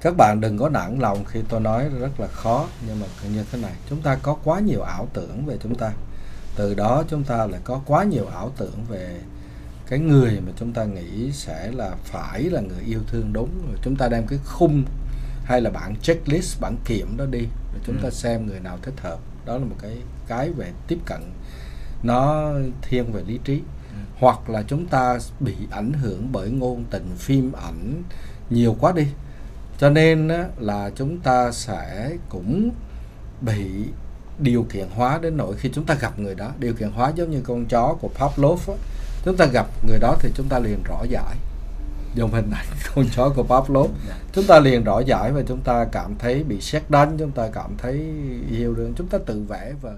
các bạn đừng có nản lòng khi tôi nói rất là khó nhưng mà như thế này. Chúng ta có quá nhiều ảo tưởng về chúng ta. Từ đó chúng ta lại có quá nhiều ảo tưởng về cái người mà chúng ta nghĩ sẽ là phải là người yêu thương đúng. Rồi chúng ta đem cái khung hay là bản checklist bản kiểm đó đi rồi chúng ta xem người nào thích hợp. Đó là một cái cái về tiếp cận. Nó thiên về lý trí. Hoặc là chúng ta bị ảnh hưởng bởi ngôn tình phim ảnh. Nhiều quá đi cho nên là chúng ta sẽ cũng bị điều kiện hóa đến nỗi khi chúng ta gặp người đó. Điều kiện hóa giống như con chó của Pavlov á, chúng ta gặp người đó thì chúng ta liền rõ giải. Dùng hình ảnh con chó của Pavlov. Chúng ta liền rõ giải và chúng ta cảm thấy bị xét đánh chúng ta cảm thấy yêu đương chúng ta tự vẽ vời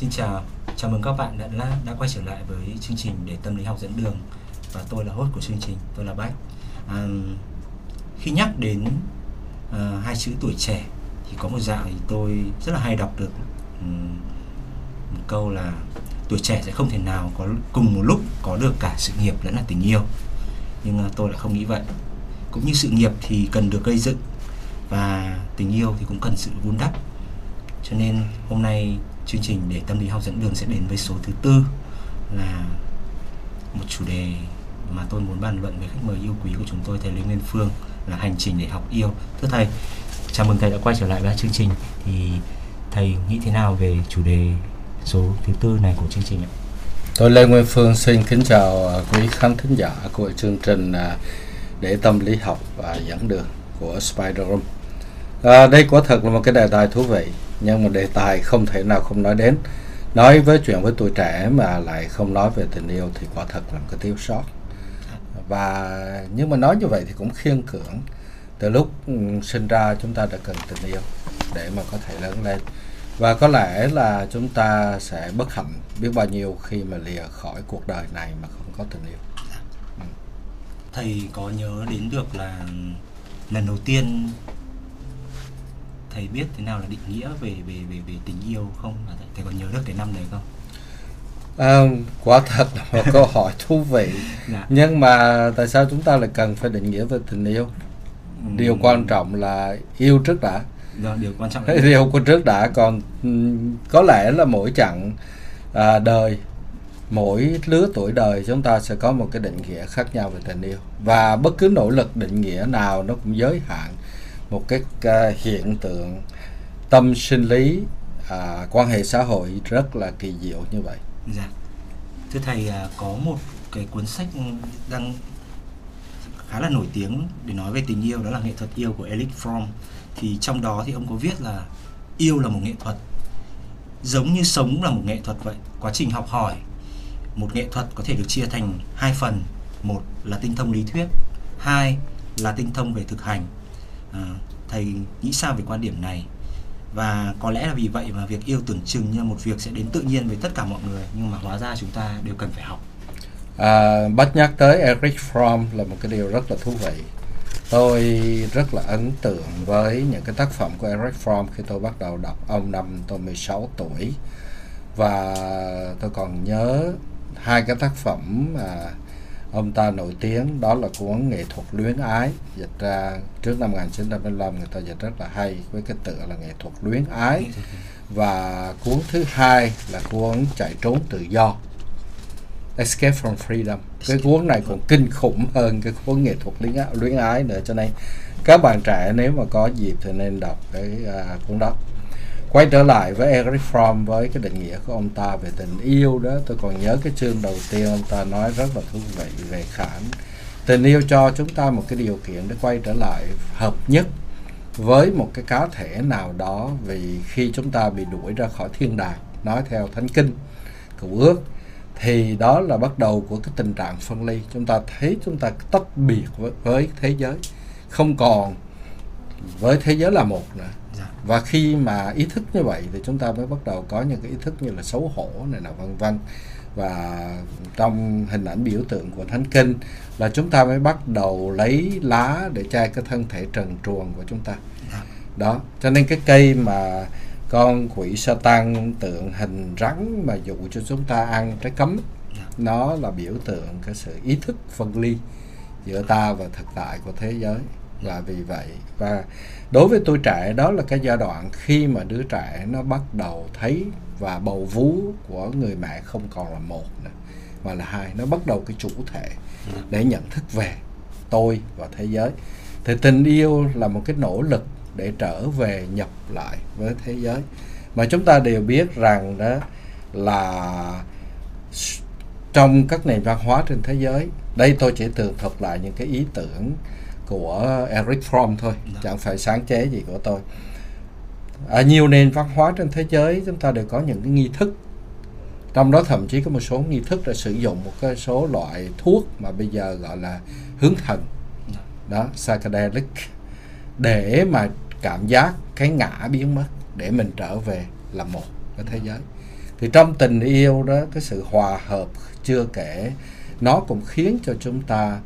Xin chào, chào mừng các bạn đã đã quay trở lại với chương trình để tâm lý học dẫn đường. Và tôi là host của chương trình, tôi là Bách. À, khi nhắc đến à, hai chữ tuổi trẻ thì có một dạo thì tôi rất là hay đọc được um, một câu là tuổi trẻ sẽ không thể nào có cùng một lúc có được cả sự nghiệp lẫn là tình yêu. Nhưng à, tôi lại không nghĩ vậy. Cũng như sự nghiệp thì cần được gây dựng và tình yêu thì cũng cần sự vun đắp. Cho nên hôm nay chương trình để tâm lý học dẫn đường sẽ đến với số thứ tư là một chủ đề mà tôi muốn bàn luận với khách mời yêu quý của chúng tôi thầy Lê Nguyên Phương là hành trình để học yêu. Thưa thầy chào mừng thầy đã quay trở lại với chương trình. Thì thầy nghĩ thế nào về chủ đề số thứ tư này của chương trình ạ? Tôi Lê Nguyên Phương xin kính chào quý khán thính giả của chương trình à, để tâm lý học và dẫn đường của Spider Room. À, đây quả thật là một cái đề tài thú vị nhưng mà đề tài không thể nào không nói đến. Nói với chuyện với tuổi trẻ mà lại không nói về tình yêu thì quả thật là một cái thiếu sót. Và nhưng mà nói như vậy thì cũng khiên cưỡng. Từ lúc ừ, sinh ra chúng ta đã cần tình yêu để mà có thể lớn lên. Và có lẽ là chúng ta sẽ bất hạnh biết bao nhiêu khi mà lìa khỏi cuộc đời này mà không có tình yêu. Dạ. Thầy có nhớ đến được là lần đầu tiên thầy biết thế nào là định nghĩa về về về về tình yêu không? Thầy, thầy còn nhớ được cái năm đấy không? À, quả thật là một câu hỏi thú vị. Dạ. nhưng mà tại sao chúng ta lại cần phải định nghĩa về tình yêu? Ừ. điều quan trọng là yêu trước đã. Đó, điều quan trọng là điều của trước đã còn có lẽ là mỗi chặng à, đời mỗi lứa tuổi đời chúng ta sẽ có một cái định nghĩa khác nhau về tình yêu. Và bất cứ nỗ lực định nghĩa nào nó cũng giới hạn một cái à, hiện tượng tâm sinh lý à, quan hệ xã hội rất là kỳ diệu như vậy. Dạ. Thưa thầy à, có một cái cuốn sách đang khá là nổi tiếng để nói về tình yêu đó là nghệ thuật yêu của Eric Fromm thì trong đó thì ông có viết là yêu là một nghệ thuật giống như sống là một nghệ thuật vậy quá trình học hỏi một nghệ thuật có thể được chia thành hai phần một là tinh thông lý thuyết hai là tinh thông về thực hành à, thầy nghĩ sao về quan điểm này? Và có lẽ là vì vậy mà việc yêu tưởng chừng như một việc sẽ đến tự nhiên với tất cả mọi người nhưng mà hóa ra chúng ta đều cần phải học. À, bắt nhắc tới Eric Fromm là một cái điều rất là thú vị. Tôi rất là ấn tượng với những cái tác phẩm của Eric Fromm khi tôi bắt đầu đọc. Ông năm tôi 16 tuổi. Và tôi còn nhớ hai cái tác phẩm à, ông ta nổi tiếng đó là cuốn nghệ thuật luyến ái. Dịch ra trước năm 1955 người ta dịch rất là hay với cái tựa là nghệ thuật luyến ái. Và cuốn thứ hai là cuốn chạy trốn tự do Escape from Freedom. Cái cuốn này còn kinh khủng hơn cái cuốn nghệ thuật luyến ái, luyến ái nữa. Cho nên các bạn trẻ nếu mà có dịp thì nên đọc cái uh, cuốn đó quay trở lại với Eric Fromm với cái định nghĩa của ông ta về tình yêu đó. Tôi còn nhớ cái chương đầu tiên ông ta nói rất là thú vị về khả tình yêu cho chúng ta một cái điều kiện để quay trở lại hợp nhất với một cái cá thể nào đó vì khi chúng ta bị đuổi ra khỏi thiên đàng nói theo thánh kinh cựu ước thì đó là bắt đầu của cái tình trạng phân ly. Chúng ta thấy chúng ta tách biệt với, với thế giới. Không còn với thế giới là một nữa và khi mà ý thức như vậy thì chúng ta mới bắt đầu có những cái ý thức như là xấu hổ này là vân vân. Và trong hình ảnh biểu tượng của thánh kinh là chúng ta mới bắt đầu lấy lá để che cái thân thể trần truồng của chúng ta. Đó cho nên cái cây mà con quỷ sa tăng tượng hình rắn mà dụ cho chúng ta ăn trái cấm Dạ. nó là biểu tượng cái sự ý thức phân ly giữa ta và thực tại của thế giới và vì vậy. Và đối với tôi trẻ đó là cái giai đoạn khi mà đứa trẻ nó bắt đầu thấy và bầu vú của người mẹ không còn là một nữa mà là hai nó bắt đầu cái chủ thể để nhận thức về tôi và thế giới. Thì tình yêu là một cái nỗ lực để trở về nhập lại với thế giới. Mà chúng ta đều biết rằng đó là trong các nền văn hóa trên thế giới đây tôi chỉ tường thuật lại những cái ý tưởng của Eric Fromm thôi. Chẳng phải sáng chế gì của tôi. Ở nhiều nền văn hóa trên thế giới chúng ta đều có những cái nghi thức. Trong đó thậm chí có một số nghi thức đã sử dụng một cái số loại thuốc mà bây giờ gọi là hướng thần. Đó psychedelic. Để mà cảm giác cái ngã biến mất để mình trở về là một cái thế giới. Thì trong tình yêu đó cái sự hòa hợp chưa kể nó cũng khiến cho chúng ta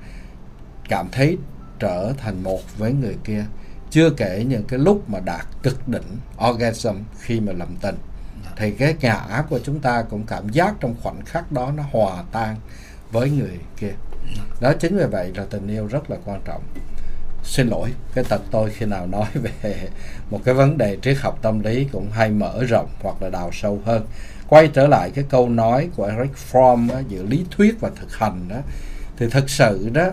cảm thấy trở thành một với người kia. Chưa kể những cái lúc mà đạt cực đỉnh orgasm khi mà làm tình. Thì cái ngã của chúng ta cũng cảm giác trong khoảnh khắc đó nó hòa tan với người kia. Đó chính vì vậy là tình yêu rất là quan trọng. Xin lỗi cái tật tôi khi nào nói về một cái vấn đề triết học tâm lý cũng hay mở rộng hoặc là đào sâu hơn. Quay trở lại cái câu nói của Eric Fromm á, giữa lý thuyết và thực hành đó thì thực sự đó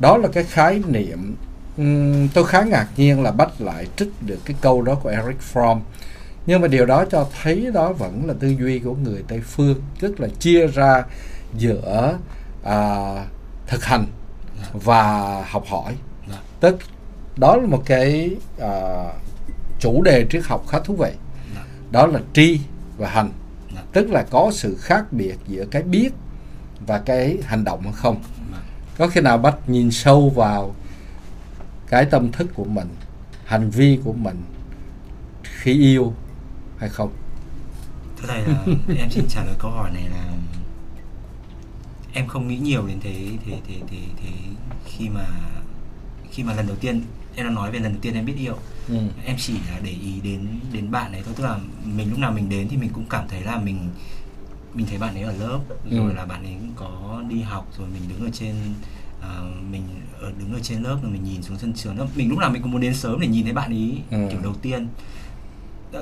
đó là cái khái niệm ừm, tôi khá ngạc nhiên là bắt lại trích được cái câu đó của Eric Fromm nhưng mà điều đó cho thấy đó vẫn là tư duy của người Tây phương tức là chia ra giữa à, thực hành và học hỏi Dạ. tức đó là một cái à, chủ đề triết học khá thú vị Dạ. đó là tri và hành Dạ. tức là có sự khác biệt giữa cái biết và cái hành động hay không. Có khi nào bắt nhìn sâu vào cái tâm thức của mình hành vi của mình khi yêu hay không Thưa thầy là em xin trả lời câu hỏi này là em không nghĩ nhiều đến thế thế thế thế thế khi mà khi mà lần đầu tiên em đang nói về lần đầu tiên em biết yêu ừ. em chỉ là để ý đến đến bạn ấy thôi tức là mình lúc nào mình đến thì mình cũng cảm thấy là mình mình thấy bạn ấy ở lớp rồi Ừ. là bạn ấy có đi học rồi mình đứng ở trên à, mình ở đứng ở trên lớp rồi mình nhìn xuống sân trường đó mình lúc nào mình cũng muốn đến sớm để nhìn thấy bạn ấy Ừ. kiểu đầu tiên Đó.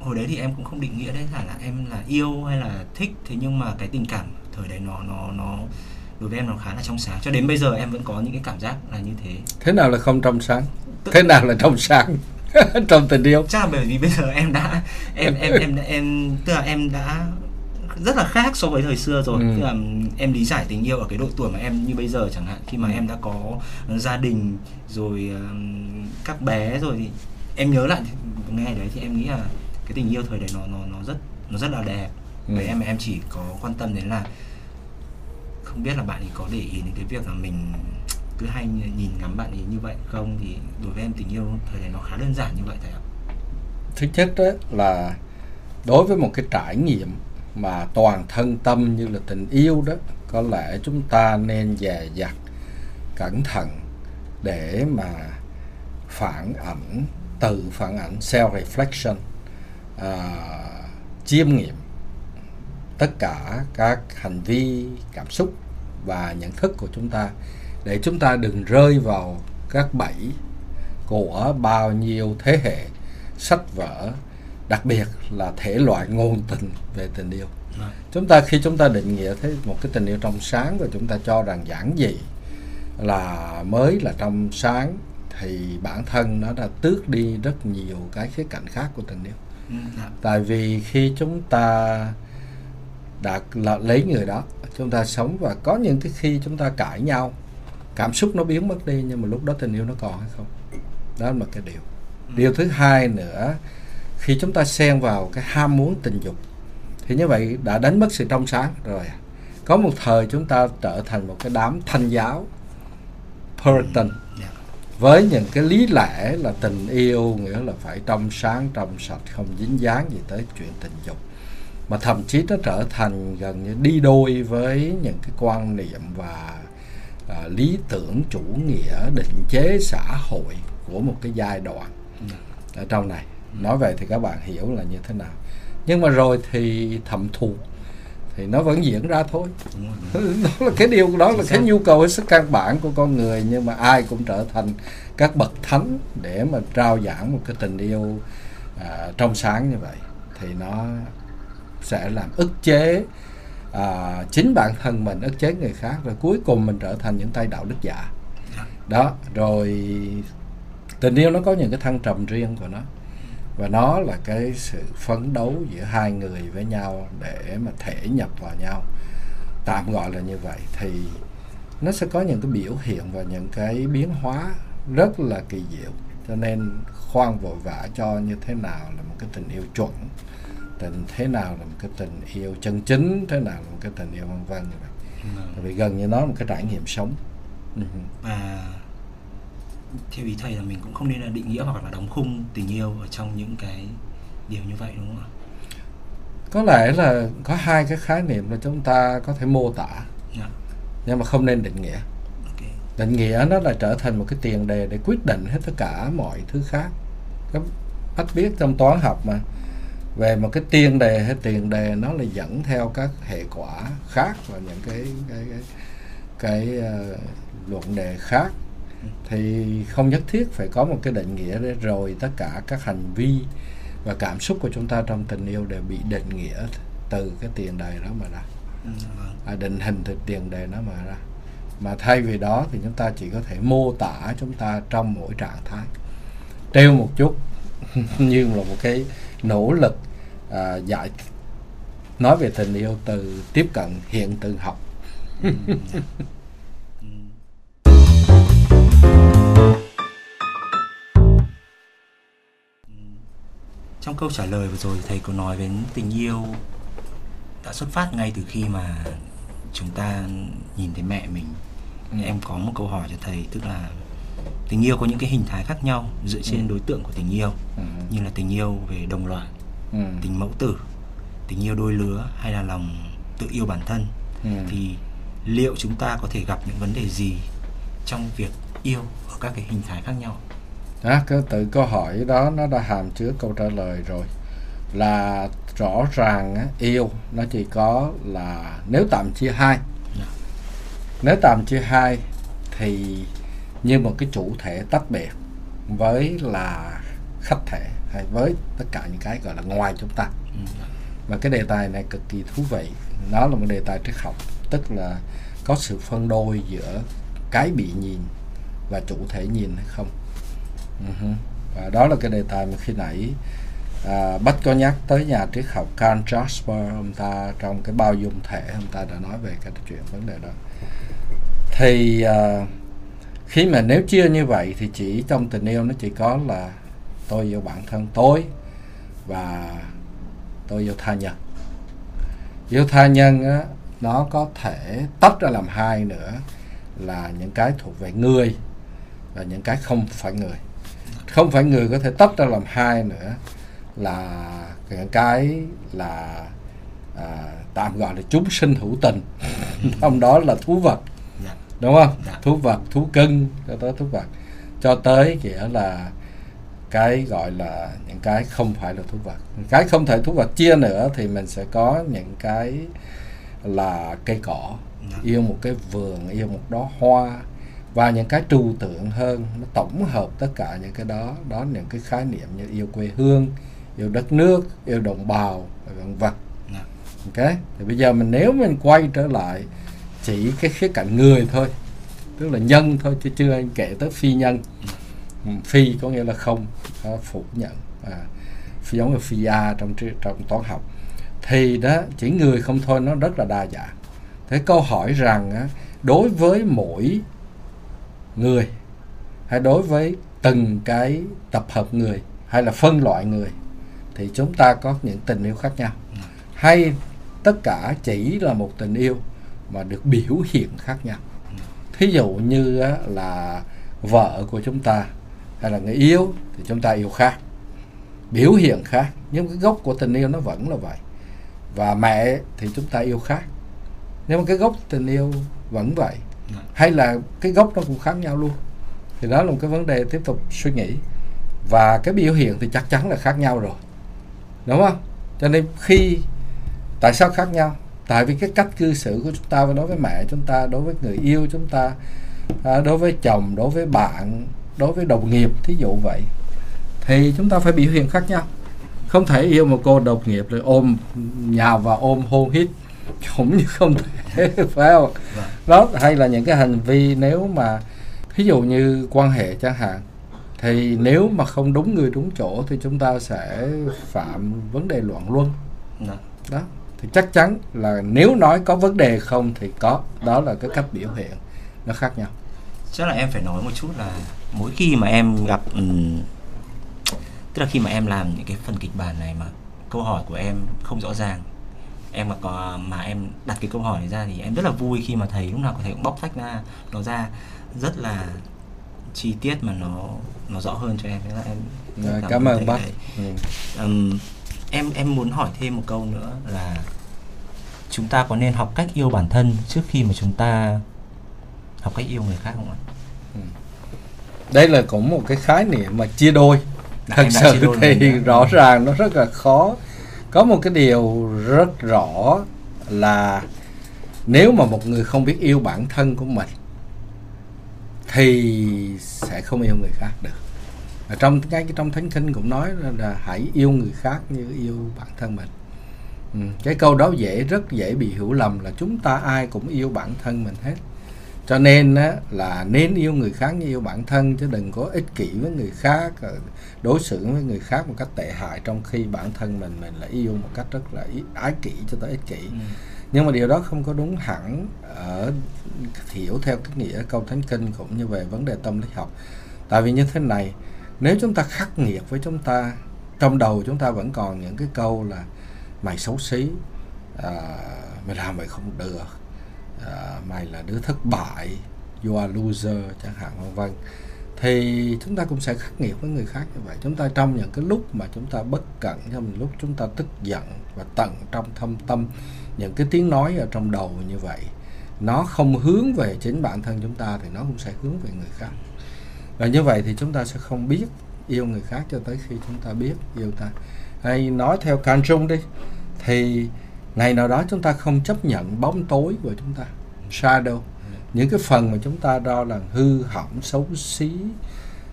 hồi đấy thì em cũng không định nghĩa đấy là là em là yêu hay là thích thế nhưng mà cái tình cảm thời đấy nó nó nó đối với em nó khá là trong sáng cho đến bây giờ em vẫn có những cái cảm giác là như thế thế nào là không trong sáng thế nào là trong sáng trong tình yêu chắc là bởi vì bây giờ em đã em em em em tức là em đã rất là khác so với thời xưa rồi. Ừ. tức là em lý giải tình yêu ở cái độ tuổi mà em như bây giờ chẳng hạn. Khi mà em đã có gia đình rồi ừm, các bé rồi thì em nhớ lại nghe đấy thì em nghĩ là cái tình yêu thời đấy nó nó nó rất nó rất là đẹp. Ừ. Em em chỉ có quan tâm đến là không biết là bạn ấy có để ý đến cái việc là mình cứ hay nhìn ngắm bạn ấy như vậy không? Thì đối với em tình yêu thời đấy nó khá đơn giản như vậy thầy ạ. Thứ nhất đó là đối với một cái trải nghiệm mà toàn thân tâm như là tình yêu đó có lẽ chúng ta nên dè dặt cẩn thận để mà phản ảnh tự phản ảnh self reflection à, chiêm nghiệm tất cả các hành vi cảm xúc và nhận thức của chúng ta. Để chúng ta đừng rơi vào các bẫy của bao nhiêu thế hệ sách vở đặc biệt là thể loại ngôn tình về tình yêu. Vâng. chúng ta khi chúng ta định nghĩa thấy một cái tình yêu trong sáng và chúng ta cho rằng giản dị là mới là trong sáng thì bản thân nó đã tước đi rất nhiều cái khía cạnh khác của tình yêu. Ừ, dạ. tại vì khi chúng ta đã là lấy người đó chúng ta sống và có những cái khi chúng ta cãi nhau cảm xúc nó biến mất đi nhưng mà lúc đó tình yêu nó còn hay không? Đó là một cái điều. Điều thứ hai nữa khi chúng ta xen vào cái ham muốn tình dục thì như vậy đã đánh mất sự trong sáng rồi. Có một thời chúng ta trở thành một cái đám thanh giáo Puritan với những cái lý lẽ là tình yêu nghĩa là phải trong sáng trong sạch không dính dáng gì tới chuyện tình dục. Mà thậm chí nó trở thành gần như đi đôi với những cái quan niệm và à, lý tưởng chủ nghĩa định chế xã hội của một cái giai đoạn Dạ. ở trong này nói vậy thì các bạn hiểu là như thế nào. Nhưng mà rồi thì thẩm thù thì nó vẫn diễn ra thôi. Đó là cái điều đó là cái nhu cầu hết sức căn bản của con người nhưng mà ai cũng trở thành các bậc thánh để mà trao giảng một cái tình yêu à, trong sáng như vậy. Thì nó sẽ làm ức chế à, chính bản thân mình ức chế người khác rồi cuối cùng mình trở thành những tay đạo đức giả. Đó rồi tình yêu nó có những cái thăng trầm riêng của nó và nó là cái sự phấn đấu giữa hai người với nhau để mà thể nhập vào nhau tạm gọi là như vậy thì nó sẽ có những cái biểu hiện và những cái biến hóa rất là kỳ diệu cho nên khoan vội vã cho như thế nào là một cái tình yêu chuẩn tình thế nào là một cái tình yêu chân chính thế nào là một cái tình yêu vân vân như vậy Vâng. vì gần như nó là một cái trải nghiệm sống Ừ. theo ý thầy là mình cũng không nên là định nghĩa hoặc là đóng khung tình yêu ở trong những cái điều như vậy đúng không ạ? có lẽ là có hai cái khái niệm là chúng ta có thể mô tả Dạ. nhưng mà không nên định nghĩa Ok. định nghĩa nó là trở thành một cái tiền đề để quyết định hết tất cả mọi thứ khác các bác biết trong toán học mà về một cái tiền đề hay tiền đề nó là dẫn theo các hệ quả khác và những cái cái cái, cái uh, luận đề khác thì không nhất thiết phải có một cái định nghĩa để rồi tất cả các hành vi và cảm xúc của chúng ta trong tình yêu đều bị định nghĩa từ cái tiền đề đó mà ra. Ừ, vâng. à, định hình từ tiền đề nó mà ra. Mà thay vì đó thì chúng ta chỉ có thể mô tả chúng ta trong mỗi trạng thái. Trêu một chút như là một cái nỗ lực à, giải nói về tình yêu từ tiếp cận hiện tượng học Trong câu trả lời vừa rồi thầy có nói đến tình yêu đã xuất phát ngay từ khi mà chúng ta nhìn thấy mẹ mình. Ừ. Em có một câu hỏi cho thầy tức là tình yêu có những cái hình thái khác nhau dựa trên Ừ. đối tượng của tình yêu ừ. như là tình yêu về đồng loại, Ừ. tình mẫu tử, tình yêu đôi lứa hay là lòng tự yêu bản thân Ừ. thì liệu chúng ta có thể gặp những vấn đề gì trong việc yêu ở các cái hình thái khác nhau đó, cái tự câu hỏi đó nó đã hàm chứa câu trả lời rồi. Là rõ ràng á, yêu nó chỉ có là nếu tạm chia hai. Nếu tạm chia hai thì như một cái chủ thể tách biệt với là khách thể hay với tất cả những cái gọi là ngoài chúng ta. Và cái đề tài này cực kỳ thú vị. Nó là một đề tài triết học tức là có sự phân đôi giữa cái bị nhìn và chủ thể nhìn hay không. Ừ và đó là cái đề tài mà khi nãy à, Bách có nhắc tới nhà triết học Karl Jasper ông ta trong cái bao dung thể ông ta đã nói về cái chuyện vấn đề đó. Thì à, khi mà nếu chia như vậy thì chỉ trong tình yêu nó chỉ có là tôi yêu bản thân tôi và tôi yêu tha nhân. Yêu tha nhân á nó có thể tách ra làm hai nữa là những cái thuộc về người và những cái không phải người không phải người có thể tách ra làm hai nữa là những cái là à, tạm gọi là chúng sinh hữu tình trong đó là thú vật dạ. đúng không Dạ. thú vật thú cưng cho tới thú vật cho tới nghĩa là cái gọi là những cái không phải là thú vật cái không thể thú vật chia nữa thì mình sẽ có những cái là cây cỏ Dạ. yêu một cái vườn yêu một đóa hoa và những cái trừu tượng hơn nó tổng hợp tất cả những cái đó đó những cái khái niệm như yêu quê hương yêu đất nước yêu đồng bào và vân vân. Dạ. ok? Thì bây giờ mình nếu mình quay trở lại chỉ cái khía cạnh người thôi tức là nhân thôi chứ chưa anh kể tới phi nhân. Ừ, phi có nghĩa là không phủ nhận. À, giống như phi a trong trong toán học. Thì đó chỉ người không thôi nó rất là đa dạng. Thế câu hỏi rằng á, đối với mỗi người hay đối với từng cái tập hợp người hay là phân loại người thì chúng ta có những tình yêu khác nhau. Hay tất cả chỉ là một tình yêu mà được biểu hiện khác nhau. Thí dụ như là vợ của chúng ta hay là người yêu thì chúng ta yêu khác biểu hiện khác. Nhưng cái gốc của tình yêu nó vẫn là vậy. Và mẹ thì chúng ta yêu khác. Nhưng mà cái gốc tình yêu vẫn vậy. Dạ. hay là cái gốc nó cũng khác nhau luôn. Thì đó là một cái vấn đề tiếp tục suy nghĩ. Và cái biểu hiện thì chắc chắn là khác nhau rồi. Đúng không? Cho nên khi, tại sao khác nhau? Tại vì cái cách cư xử của chúng ta đối với mẹ chúng ta, đối với người yêu chúng ta à, đối với chồng, đối với bạn, đối với đồng nghiệp, thí dụ vậy, thì chúng ta phải biểu hiện khác nhau. Không thể yêu một cô đồng nghiệp rồi ôm nhào và ôm hôn hít cũng như không thể phải không Vâng. đó hay là những cái hành vi nếu mà ví dụ như quan hệ chẳng hạn thì nếu mà không đúng người đúng chỗ thì chúng ta sẽ phạm vấn đề loạn luân Dạ. đó thì chắc chắn là nếu nói có vấn đề không thì có đó là cái cách biểu hiện nó khác nhau chắc là em phải nói một chút là mỗi khi mà em gặp ừm, tức là khi mà em làm những cái phần kịch bản này mà câu hỏi của em không rõ ràng em mà có mà em đặt cái câu hỏi này ra thì em rất là vui khi mà thầy lúc nào có thể cũng bóc tách ra nó ra. Rất là chi tiết mà nó nó rõ hơn cho em. Thế là em Dạ, cảm ơn thầy bác. ừ. Ừm, em em muốn hỏi thêm một câu nữa là chúng ta có nên học cách yêu bản thân trước khi mà chúng ta học cách yêu người khác không ạ? đây là cũng một cái khái niệm mà chia đôi. Thật sự thì rõ ràng nó rất là khó có một cái điều rất rõ là nếu mà một người không biết yêu bản thân của mình thì sẽ không yêu người khác được ở trong cái trong thánh kinh cũng nói là, là hãy yêu người khác như yêu bản thân mình ừ. cái câu đó dễ rất dễ bị hiểu lầm là chúng ta ai cũng yêu bản thân mình hết cho nên á, là nên yêu người khác như yêu bản thân chứ đừng có ích kỷ với người khác rồi đối xử với người khác một cách tệ hại trong khi bản thân mình mình lại yêu một cách rất là ái kỷ cho tới ích kỷ Ừ. nhưng mà điều đó không có đúng hẳn ở hiểu theo cái nghĩa câu thánh kinh cũng như về vấn đề tâm lý học tại vì như thế này nếu chúng ta khắc nghiệt với chúng ta trong đầu chúng ta vẫn còn những cái câu là mày xấu xí à, mày làm mày không được à, mày là đứa thất bại you are loser chẳng hạn vân vân. Thì chúng ta cũng sẽ khắc nghiệt với người khác như vậy. Chúng ta trong những cái lúc mà chúng ta bất cẩn trong những lúc chúng ta tức giận và tận trong thâm tâm những cái tiếng nói ở trong đầu như vậy nó không hướng về chính bản thân chúng ta thì nó cũng sẽ hướng về người khác. Và như vậy thì chúng ta sẽ không biết yêu người khác cho tới khi chúng ta biết yêu ta. Hay nói theo can trung đi thì ngày nào đó chúng ta không chấp nhận bóng tối của chúng ta shadow. Những cái phần mà chúng ta đo là hư hỏng xấu xí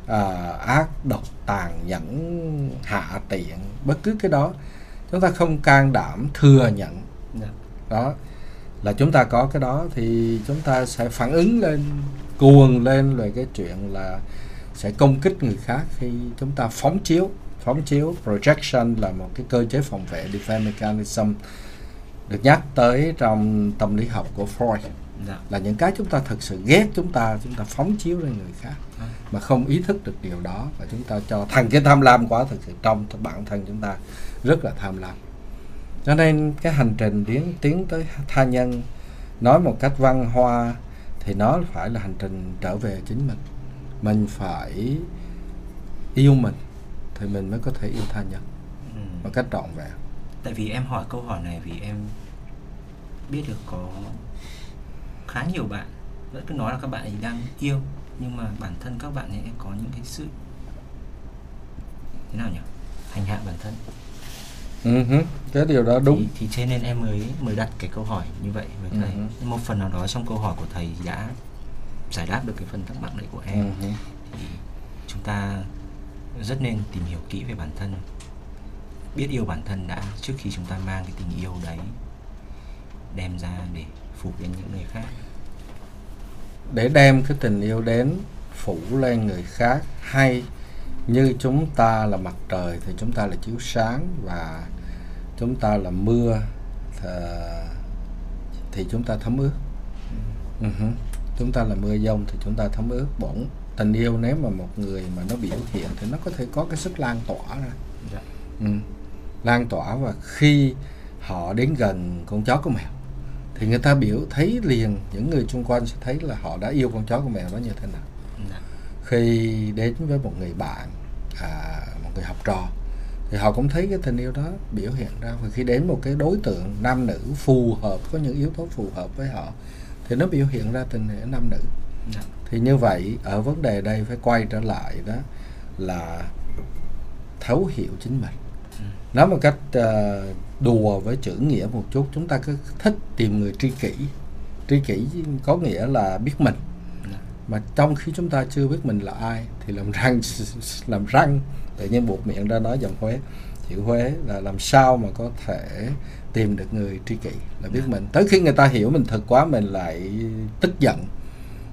à, ác độc tàn nhẫn hạ tiện bất cứ cái đó chúng ta không can đảm thừa nhận. Dạ. đó là chúng ta có cái đó thì chúng ta sẽ phản ứng lên cuồng lên về cái chuyện là sẽ công kích người khác khi chúng ta phóng chiếu. Phóng chiếu projection là một cái cơ chế phòng vệ defense mechanism được nhắc tới trong tâm lý học của Freud Dạ. là những cái chúng ta thực sự ghét chúng ta chúng ta phóng chiếu lên người khác À. mà không ý thức được điều đó và chúng ta cho thành cái tham lam quá thực sự trong bản thân chúng ta rất là tham lam cho nên cái hành trình tiến tiến tới tha nhân nói một cách văn hoa thì nó phải là hành trình trở về chính mình mình phải yêu mình thì mình mới có thể yêu tha nhân Ừ. một cách trọn vẹn Tại vì em hỏi câu hỏi này vì em biết được có khá nhiều bạn. Vẫn cứ nói là các bạn ấy đang yêu nhưng mà bản thân các bạn ấy có những cái sự thế nào nhỉ? Hành hạ bản thân. Ừ hứ, cái điều đó đúng. Thì, thì cho nên em mới mới đặt cái câu hỏi như vậy với thầy. Ừ. Nhưng một phần nào đó trong câu hỏi của thầy đã giải đáp được cái phần thắc mắc đấy của em. Ừ hứ. thì chúng ta rất nên tìm hiểu kỹ về bản thân biết yêu bản thân đã trước khi chúng ta mang cái tình yêu đấy đem ra để phủ lên những người khác để đem cái tình yêu đến phủ lên người khác hay như chúng ta là mặt trời thì chúng ta là chiếu sáng và chúng ta là mưa thì chúng ta thấm ướt hứ. chúng ta là mưa dông thì chúng ta thấm ướt bổn tình yêu nếu mà một người mà nó biểu hiện thì nó có thể có cái sức lan tỏa ra dạ. ừ. Lan tỏa và khi họ đến gần con chó con mèo thì người ta biểu thấy liền những người xung quanh sẽ thấy là họ đã yêu con chó con mèo đó như thế nào Dạ. khi đến với một người bạn à, một người học trò thì họ cũng thấy cái tình yêu đó biểu hiện ra và khi đến một cái đối tượng nam nữ phù hợp có những yếu tố phù hợp với họ thì nó biểu hiện ra tình nghĩa nam nữ Dạ. thì như vậy ở vấn đề đây phải quay trở lại đó là thấu hiểu chính mình nói một cách uh, đùa với chữ nghĩa một chút chúng ta cứ thích tìm người tri kỷ. Tri kỷ có nghĩa là biết mình. Mà trong khi chúng ta chưa biết mình là ai thì làm răng làm răng tự nhiên buộc miệng ra nói giọng huế. Chữ huế là làm sao mà có thể tìm được người tri kỷ là biết mình. Tới khi người ta hiểu mình thật quá mình lại tức giận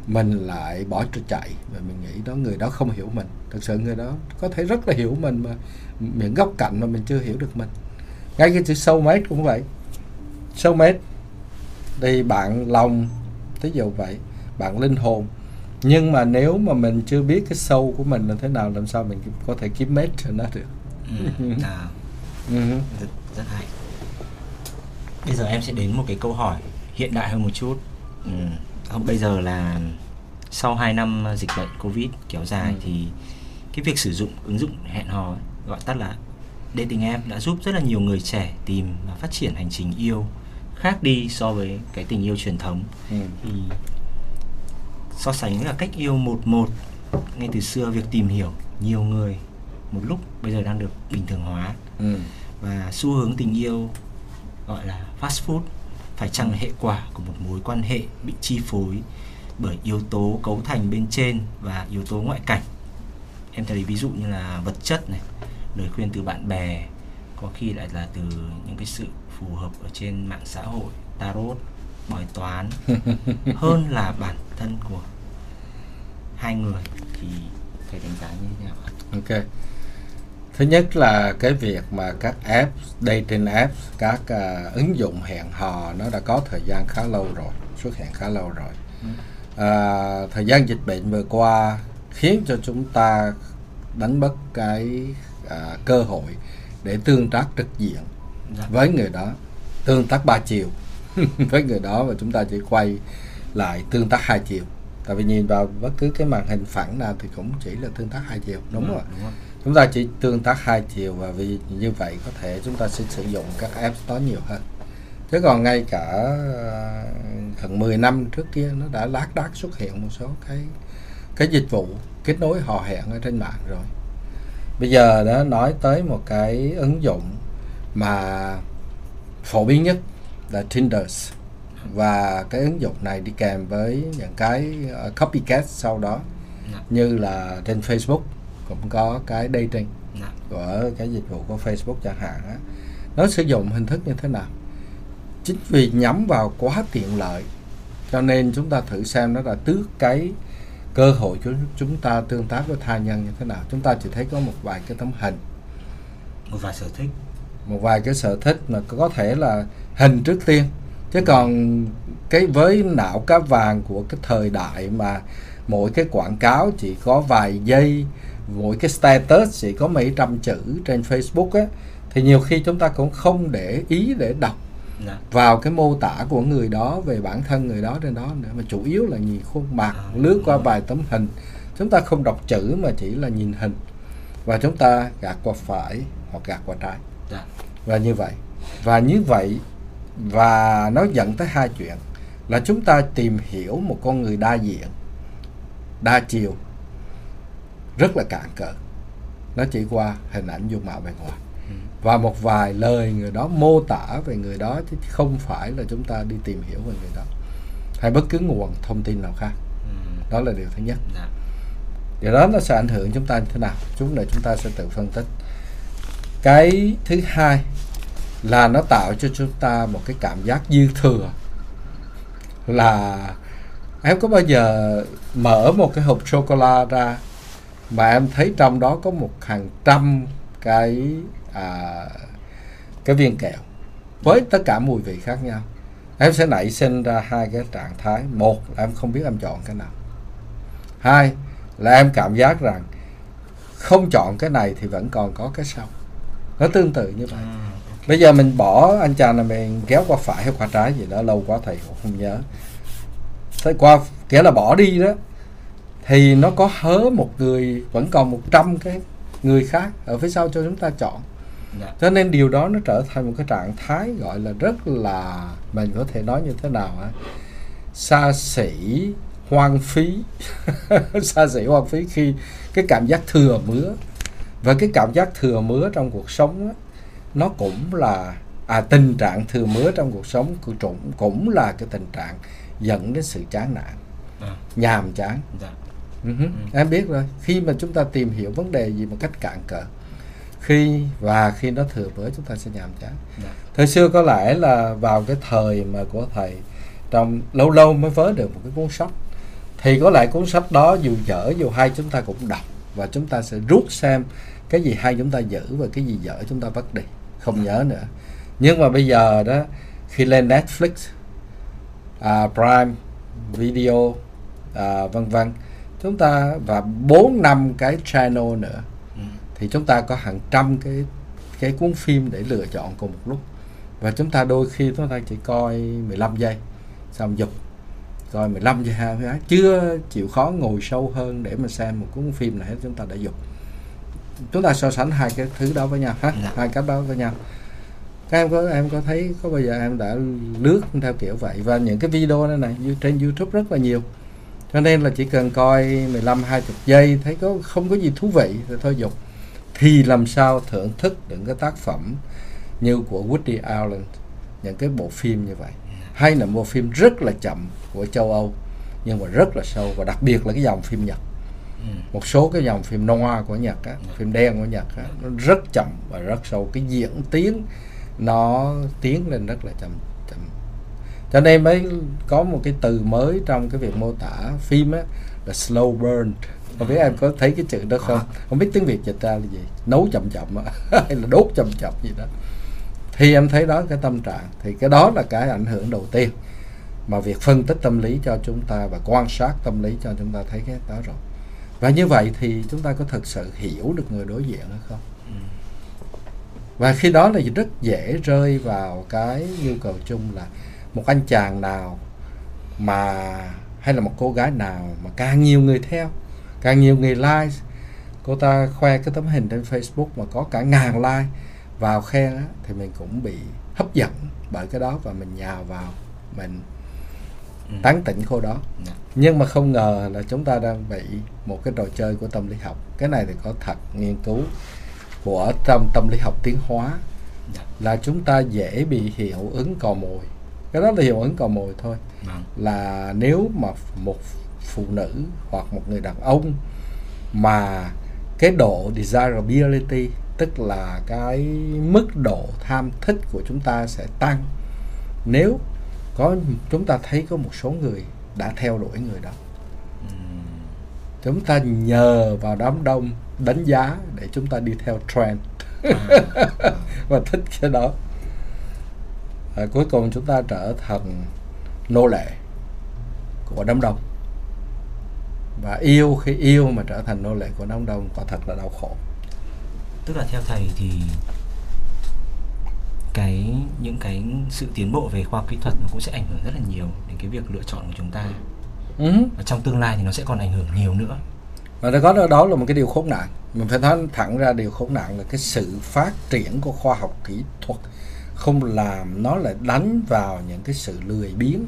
mình lại bỏ chạy. Và mình nghĩ đó người đó không hiểu mình. Thực sự người đó có thể rất là hiểu mình mà miệng góc cạnh mà mình chưa hiểu được mình. Ngay cái chữ soulmate cũng vậy. Soulmate thì bạn lòng ví dụ vậy bạn linh hồn. Nhưng mà nếu mà mình chưa biết cái sâu của mình là thế nào làm sao mình có thể kiếm mate cho nó được? Ừ, à, ừ. rất, rất hay. Bây giờ em sẽ đến một cái câu hỏi hiện đại hơn một chút. Ừ, không bây giờ là sau 2 năm dịch bệnh covid kéo dài ừ. thì cái việc sử dụng ứng dụng hẹn hò gọi tắt là dating app đã giúp rất là nhiều người trẻ tìm và phát triển hành trình yêu khác đi so với cái tình yêu truyền thống ừ. thì so sánh là cách yêu một một ngay từ xưa việc tìm hiểu nhiều người một lúc bây giờ đang được bình thường hóa ừ. và xu hướng tình yêu gọi là fast food phải chăng là hệ quả của một mối quan hệ bị chi phối bởi yếu tố cấu thành bên trên và yếu tố ngoại cảnh? Em thấy ví dụ như là vật chất này lời khuyên từ bạn bè có khi lại là từ những cái sự phù hợp ở trên mạng xã hội tarot bói toán. Hơn là bản thân của hai người thì thầy đánh giá như thế nào ok thứ nhất là cái việc mà các app dating app các uh, ứng dụng hẹn hò nó đã có thời gian khá lâu rồi xuất hiện khá lâu rồi. Uh, thời gian dịch bệnh vừa qua khiến cho chúng ta đánh mất cái uh, cơ hội để tương tác trực diện dạ. với người đó tương tác ba chiều với người đó và chúng ta chỉ quay lại tương tác hai chiều. Tại vì nhìn vào bất cứ cái màn hình phẳng nào thì cũng chỉ là tương tác hai chiều đúng, đúng rồi, đúng rồi chúng ta chỉ tương tác hai chiều và vì như vậy có thể chúng ta sẽ sử dụng các app đó nhiều hơn. Chứ còn ngay cả gần 10 năm trước kia nó đã lác đác xuất hiện một số cái cái dịch vụ kết nối hò hẹn ở trên mạng rồi. Bây giờ đó nói tới một cái ứng dụng mà phổ biến nhất là Tinder và cái ứng dụng này đi kèm với những cái uh, copycat sau đó dạ. như là trên Facebook cũng có cái dating dạ. của cái dịch vụ của Facebook chẳng hạn á. Nó sử dụng hình thức như thế nào? Chính vì nhắm vào quá tiện lợi cho nên chúng ta thử xem nó là tước cái cơ hội của chúng ta tương tác với tha nhân như thế nào. Chúng ta chỉ thấy có một vài cái tấm hình. Một vài sở thích. Một vài cái sở thích mà có thể là hình trước tiên. Chứ còn cái với não cá vàng của cái thời đại mà mỗi cái quảng cáo chỉ có vài giây mỗi cái status chỉ có mấy trăm chữ trên Facebook á thì nhiều khi chúng ta cũng không để ý để đọc dạ. vào cái mô tả của người đó về bản thân người đó trên đó nữa. Mà chủ yếu là nhìn khuôn mặt à, lướt qua vài tấm hình. Chúng ta không đọc chữ mà chỉ là nhìn hình. Và chúng ta gạt qua phải hoặc gạt qua trái. Dạ. và như vậy. Và như vậy và nó dẫn tới hai chuyện. Là chúng ta tìm hiểu một con người đa diện đa chiều rất là cạn cỡ. Nó chỉ qua hình ảnh dung mạo bên ngoài. Ừ. và một vài lời người đó mô tả về người đó chứ không phải là chúng ta đi tìm hiểu về người đó. Hay bất cứ nguồn thông tin nào khác. Ừ. đó là điều thứ nhất. Dạ. điều đó nó sẽ ảnh hưởng chúng ta như thế nào? Chúng này chúng ta sẽ tự phân tích. Cái thứ hai là nó tạo cho chúng ta một cái cảm giác dư thừa. Là em có bao giờ mở một cái hộp sô cô la ra mà em thấy trong đó có một hàng trăm cái à, cái viên kẹo với tất cả mùi vị khác nhau. Em sẽ nảy sinh ra hai cái trạng thái. Một là em không biết em chọn cái nào. Hai là em cảm giác rằng không chọn cái này thì vẫn còn có cái sau. Nó tương tự như vậy. À, bây giờ mình bỏ anh chàng này mình kéo qua phải hay qua trái gì đó lâu quá thầy cũng không nhớ. Thế qua nghĩa là bỏ đi đó thì nó có hớ một người vẫn còn 100 cái người khác ở phía sau cho chúng ta chọn. Yeah. Dạ. cho nên điều đó nó trở thành một cái trạng thái gọi là rất là mình có thể nói như thế nào á xa xỉ hoang phí. Xa xỉ hoang phí khi cái cảm giác thừa mứa. Và cái cảm giác thừa mứa trong cuộc sống á, nó cũng là à tình trạng thừa mứa trong cuộc sống cũng cũng là cái tình trạng dẫn đến sự chán nản. À, nhàm chán. Dạ Ừ. Hứ, em biết rồi. Khi mà chúng ta tìm hiểu vấn đề gì một cách cạn cỡ khi và khi nó thừa mứa chúng ta sẽ nhàm chán. Dạ. Thời xưa có lẽ là vào cái thời mà của thầy trong lâu lâu mới vớ được một cái cuốn sách thì có lẽ cuốn sách đó dù dở dù hay chúng ta cũng đọc và chúng ta sẽ rút xem cái gì hay chúng ta giữ và cái gì dở chúng ta vứt đi. Không nhớ nữa. Nhưng mà bây giờ đó khi lên Netflix à, Prime Video à, vân vân chúng ta và bốn năm cái channel nữa ừ. thì chúng ta có hàng trăm cái cái cuốn phim để lựa chọn cùng một lúc. Và chúng ta đôi khi chúng ta chỉ coi 15 giây xong dục coi 15 giây hai chưa chịu khó ngồi sâu hơn để mà xem một cuốn phim này chúng ta đã dục. Chúng ta so sánh hai cái thứ đó với nhau ha Dạ. hai cái đó với nhau. Các em có em có thấy có bao giờ em đã lướt theo kiểu vậy? Và những cái video này này trên YouTube rất là nhiều cho nên là chỉ cần coi 15 20 giây thấy có không có gì thú vị thì thôi dục. Thì làm sao thưởng thức những cái tác phẩm như của Woody Allen những cái bộ phim như vậy? Hay là bộ phim rất là chậm của châu Âu nhưng mà rất là sâu và đặc biệt là cái dòng phim Nhật. Ừ. một số cái dòng phim noir của Nhật á, phim đen của Nhật á, nó rất chậm và rất sâu. Cái diễn tiến nó tiến lên rất là chậm cho nên mới có một cái từ mới trong cái việc mô tả phim á là slow burn. Không biết em có thấy cái chữ đó không? Không biết tiếng việt dịch ra là gì? Nấu chậm chậm á, hay là đốt chậm chậm gì đó. Thì em thấy đó cái tâm trạng. Thì cái đó là cái ảnh hưởng đầu tiên mà việc phân tích tâm lý cho chúng ta và quan sát tâm lý cho chúng ta thấy cái đó rồi. Và như vậy thì chúng ta có thực sự hiểu được người đối diện hay không? Và khi đó là rất dễ rơi vào cái nhu cầu chung là một anh chàng nào mà hay là một cô gái nào mà càng nhiều người theo càng nhiều người like cô ta khoe cái tấm hình trên Facebook mà có cả ngàn like vào khen á, thì mình cũng bị hấp dẫn bởi cái đó và mình nhào vào mình Ừ. tán tỉnh cô đó Dạ. nhưng mà không ngờ là chúng ta đang bị một cái trò chơi của tâm lý học cái này thì có thật nghiên cứu của trong tâm lý học tiến hóa Dạ. là chúng ta dễ bị hiệu ứng cò mồi cái đó là hiệu ứng cò mồi thôi. Vâng. Là nếu mà một phụ nữ hoặc một người đàn ông mà cái độ desirability tức là cái mức độ tham thích của chúng ta sẽ tăng nếu có chúng ta thấy có một số người đã theo đuổi người đó. Ừ. chúng ta nhờ vào đám đông đánh giá để chúng ta đi theo trend. Và thích cái đó à, cuối cùng chúng ta trở thành nô lệ của đám đông. Và yêu khi yêu mà trở thành nô lệ của đám đông quả thật là đau khổ. Tức là theo thầy thì cái những cái sự tiến bộ về khoa học kỹ thuật nó cũng sẽ ảnh hưởng rất là nhiều đến cái việc lựa chọn của chúng ta. Ừ. và trong tương lai thì nó sẽ còn ảnh hưởng nhiều nữa. Và nó có đó, đó là một cái điều khốn nạn. Mình phải nói thẳng ra điều khốn nạn là cái sự phát triển của khoa học kỹ thuật không làm nó lại đánh vào những cái sự lười biếng.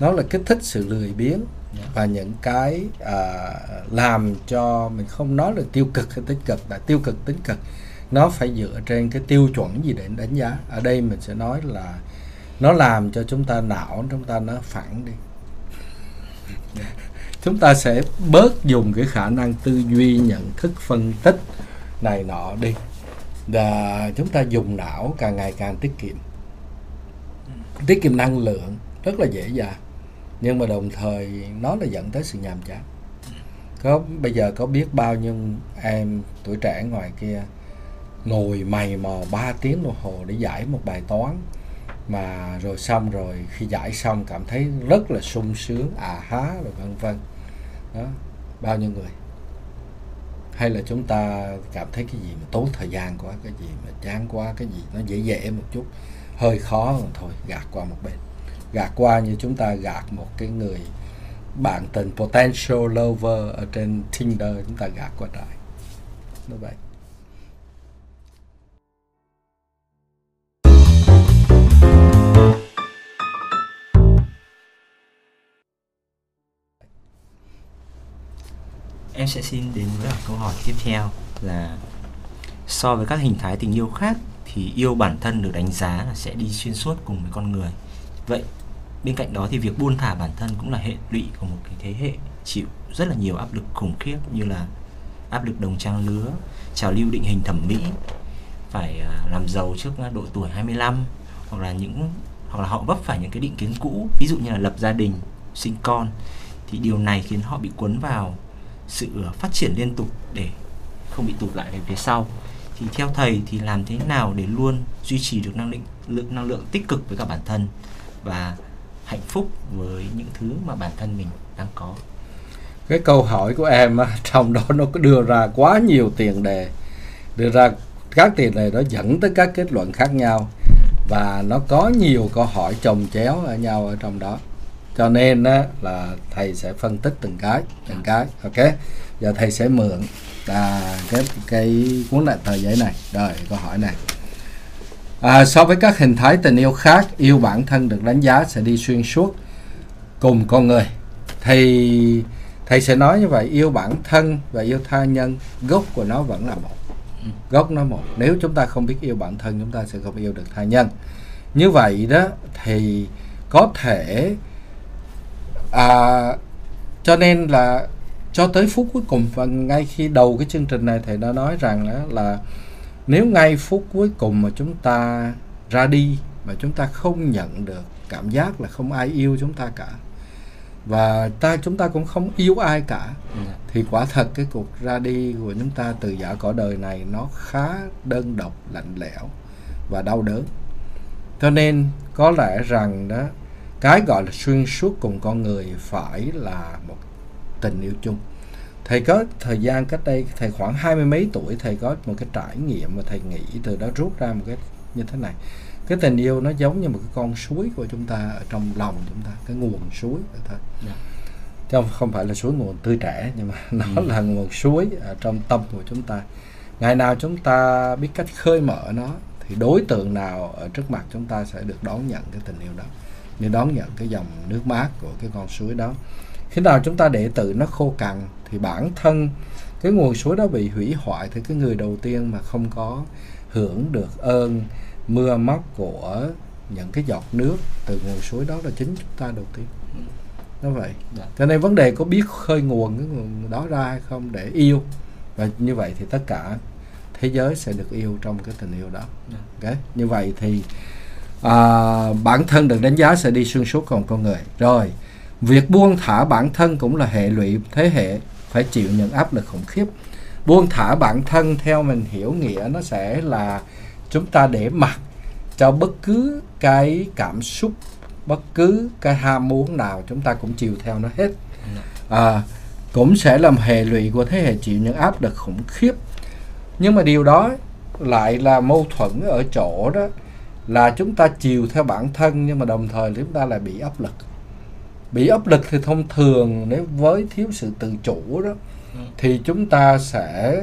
Nó là kích thích sự lười biếng Dạ. và những cái à, làm cho mình không nói là tiêu cực hay tích cực là tiêu cực tích cực nó phải dựa trên cái tiêu chuẩn gì để đánh giá. Ở đây mình sẽ nói là nó làm cho chúng ta não chúng ta nó phẳng đi. Chúng ta sẽ bớt dùng cái khả năng tư duy nhận thức phân tích này nọ đi là chúng ta dùng não càng ngày càng tiết kiệm. Tiết kiệm năng lượng rất là dễ dàng. Nhưng mà đồng thời nó là dẫn tới sự nhàm chán. Có, bây giờ có biết bao nhiêu em tuổi trẻ ngoài kia ngồi mày mò 3 tiếng đồng hồ để giải một bài toán. Mà rồi xong rồi, khi giải xong cảm thấy rất là sung sướng à há, rồi vân vân. Đó, bao nhiêu người? Hay là chúng ta cảm thấy cái gì mà tốn thời gian quá, cái gì mà chán quá, cái gì nó dễ dễ một chút, hơi khó rồi thôi, gạt qua một bên. Gạt qua như chúng ta gạt một cái người bạn tình, potential lover ở trên Tinder, chúng ta gạt qua trại như vậy em sẽ xin đến với câu hỏi tiếp theo là so với các hình thái tình yêu khác thì yêu bản thân được đánh giá là sẽ đi xuyên suốt cùng với con người. Vậy, bên cạnh đó thì việc buông thả bản thân cũng là hệ lụy của một cái thế hệ chịu rất là nhiều áp lực khủng khiếp như là áp lực đồng trang lứa, trào lưu định hình thẩm mỹ, phải à, làm giàu trước độ tuổi 25 hoặc là những, hoặc là họ vấp phải những cái định kiến cũ, ví dụ như là lập gia đình, sinh con, thì điều này khiến họ bị cuốn vào sự ờ, phát triển liên tục để không bị tụt lại về phía sau. Thì theo thầy thì làm thế nào để luôn duy trì được năng lượng lượng, năng lượng tích cực với cả bản thân và hạnh phúc với những thứ mà bản thân mình đang có? Cái câu hỏi của em trong đó nó có đưa ra quá nhiều tiền đề. Đưa ra các tiền đề đó dẫn tới các kết luận khác nhau và nó có nhiều câu hỏi chồng chéo ở nhau ở trong đó cho nên á, là thầy sẽ phân tích từng cái từng cái ok? Giờ thầy sẽ mượn à, cái cái cuốn lại tờ giấy này. Rồi câu hỏi này. À, so với các hình thái tình yêu khác yêu bản thân được đánh giá sẽ đi xuyên suốt cùng con người. Thì thầy sẽ nói như vậy yêu bản thân và yêu tha nhân gốc của nó vẫn là một. Gốc nó một. Nếu chúng ta không biết yêu bản thân chúng ta sẽ không yêu được tha nhân. Như vậy đó thì có thể à, cho nên là cho tới phút cuối cùng và ngay khi đầu cái chương trình này thầy đã nói rằng đó là nếu ngay phút cuối cùng mà chúng ta ra đi mà chúng ta không nhận được cảm giác là không ai yêu chúng ta cả và ta chúng ta cũng không yêu ai cả dạ. thì quả thật cái cuộc ra đi của chúng ta từ giả cõi đời này nó khá đơn độc lạnh lẽo và đau đớn cho nên có lẽ rằng đó cái gọi là xuyên suốt cùng con người phải là một tình yêu chung thầy có thời gian cách đây thầy khoảng hai mươi mấy tuổi thầy có một cái trải nghiệm mà thầy nghĩ từ đó rút ra một cái như thế này cái tình yêu nó giống như một cái con suối của chúng ta ở trong lòng chúng ta cái nguồn suối thôi yeah. Dạ. chứ không, không phải là suối nguồn tươi trẻ nhưng mà nó ừ. là nguồn suối ở trong tâm của chúng ta ngày nào chúng ta biết cách khơi mở nó thì đối tượng nào ở trước mặt chúng ta sẽ được đón nhận cái tình yêu đó như đón nhận cái dòng nước mát của cái con suối đó. Khi nào chúng ta để tự nó khô cằn thì bản thân cái nguồn suối đó bị hủy hoại thì cái người đầu tiên mà không có hưởng được ơn mưa móc của những cái giọt nước từ nguồn suối đó là chính chúng ta đầu tiên. Nó vậy. Dạ. cho nên vấn đề có biết khơi nguồn cái nguồn đó ra hay không để yêu. Và như vậy thì tất cả thế giới sẽ được yêu trong cái tình yêu đó. Dạ. ok? Như vậy thì à, bản thân được đánh giá sẽ đi xuyên suốt còn con người. Rồi việc buông thả bản thân cũng là hệ lụy thế hệ phải chịu những áp lực khủng khiếp. Buông thả bản thân theo mình hiểu nghĩa nó sẽ là chúng ta để mặc cho bất cứ cái cảm xúc bất cứ cái ham muốn nào chúng ta cũng chiều theo nó hết. À, cũng sẽ làm hệ lụy của thế hệ chịu những áp lực khủng khiếp. Nhưng mà điều đó lại là mâu thuẫn ở chỗ đó là chúng ta chiều theo bản thân nhưng mà đồng thời chúng ta lại bị áp lực bị áp lực thì thông thường nếu với thiếu sự tự chủ đó ừ. thì chúng ta sẽ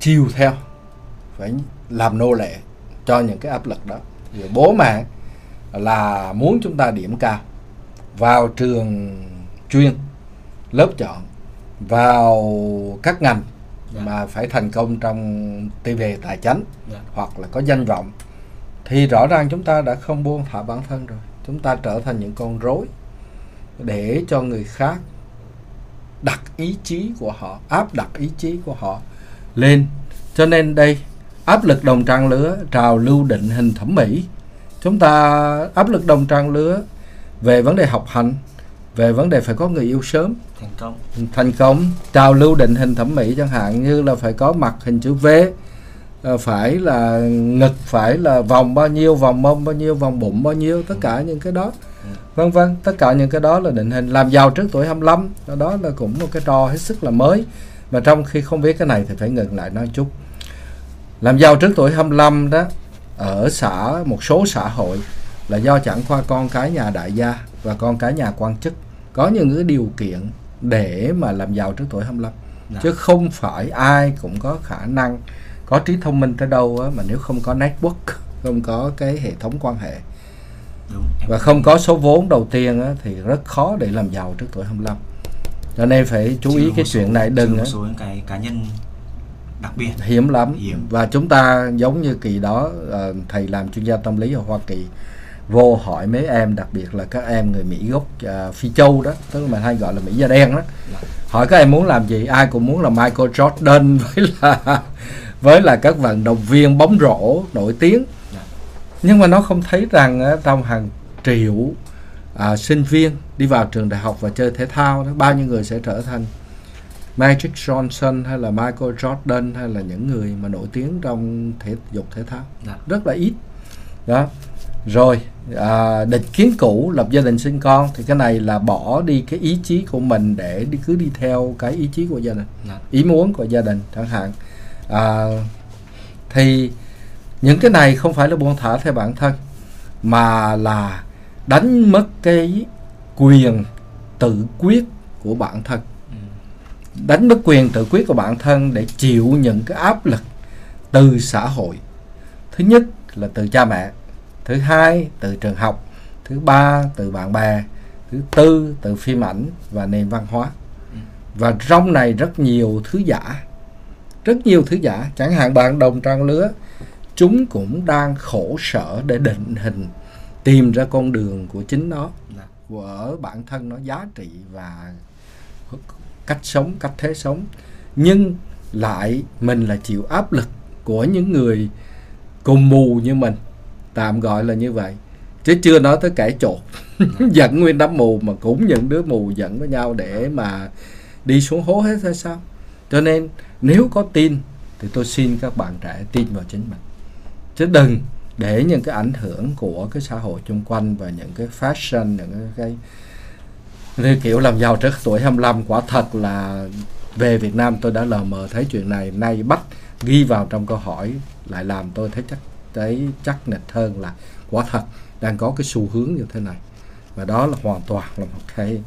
chiều theo phải làm nô lệ cho những cái áp lực đó rồi bố mẹ là muốn chúng ta điểm cao vào trường chuyên lớp chọn vào các ngành yeah. Dạ. mà phải thành công trong TV tài chánh yeah. Dạ. hoặc là có danh vọng thì rõ ràng chúng ta đã không buông thả bản thân rồi. Chúng ta trở thành những con rối để cho người khác đặt ý chí của họ áp đặt ý chí của họ lên. Cho nên đây áp lực đồng trang lứa trào lưu định hình thẩm mỹ. Chúng ta áp lực đồng trang lứa về vấn đề học hành về vấn đề phải có người yêu sớm. Thành công. Thành công trào lưu định hình thẩm mỹ chẳng hạn như là phải có mặt hình chữ V phải là ngực phải là vòng bao nhiêu vòng mông bao nhiêu vòng bụng bao nhiêu tất cả những cái đó. Vân vân tất cả những cái đó là định hình làm giàu trước tuổi 25 đó là cũng một cái trò hết sức là mới. Mà trong khi không biết cái này thì phải ngừng lại nói chút. Làm giàu trước tuổi 25 đó ở xã một số xã hội là do chẳng qua con cái nhà đại gia và con cái nhà quan chức có những cái điều kiện để mà làm giàu trước tuổi 25 Đã. chứ không phải ai cũng có khả năng có trí thông minh tới đâu á, mà nếu không có network không có cái hệ thống quan hệ. Đúng, và không có số vốn đầu tiên á, thì rất khó để làm giàu trước tuổi 25 cho nên phải chú ý cái chuyện này đừng một số cái cá nhân đặc biệt. Hiếm lắm. Hiếm. và chúng ta giống như kỳ đó ờ, thầy làm chuyên gia tâm lý ở Hoa Kỳ vô hỏi mấy em đặc biệt là các em người Mỹ gốc ờ, Phi Châu đó tức là mình hay gọi là Mỹ da đen đó. Dạ. hỏi các em muốn làm gì ai cũng muốn là Michael Jordan với là với là các vận động viên bóng rổ nổi tiếng Dạ. nhưng mà nó không thấy rằng trong hàng triệu à, sinh viên đi vào trường đại học và chơi thể thao đó bao nhiêu người sẽ trở thành Magic Johnson hay là Michael Jordan hay là những người mà nổi tiếng trong thể dục thể thao Dạ. rất là ít đó rồi à, định kiến cũ lập gia đình sinh con thì cái này là bỏ đi cái ý chí của mình để đi cứ đi theo cái ý chí của gia đình Dạ. ý muốn của gia đình chẳng hạn à, thì những cái này không phải là buông thả theo bản thân mà là đánh mất cái quyền tự quyết của bản thân. Đánh mất quyền tự quyết của bản thân để chịu những cái áp lực từ xã hội. Thứ nhất là từ cha mẹ thứ hai từ trường học thứ ba từ bạn bè thứ tư từ phim ảnh và nền văn hóa. Và trong này rất nhiều thứ giả rất nhiều thứ giả. Chẳng hạn bạn đồng trang lứa, chúng cũng đang khổ sở để định hình, tìm ra con đường của chính nó của bản thân nó, giá trị và cách sống, cách thế sống. Nhưng lại mình là chịu áp lực của những người cùng mù như mình, tạm gọi là như vậy. Chứ chưa nói tới kẻ trộn dẫn nguyên đám mù mà cũng những đứa mù dẫn với nhau để mà đi xuống hố hết hay sao? Cho nên nếu có tin thì tôi xin các bạn trẻ tin vào chính mình. Chứ đừng để những cái ảnh hưởng của cái xã hội chung quanh và những cái fashion những cái cái kiểu làm giàu trước tuổi 25 quả thật là về Việt Nam tôi đã lờ mờ thấy chuyện này. Nay bắt ghi vào trong câu hỏi lại làm tôi thấy chắc thấy chắc nịch hơn là quả thật đang có cái xu hướng như thế này. Và đó là hoàn toàn là một cái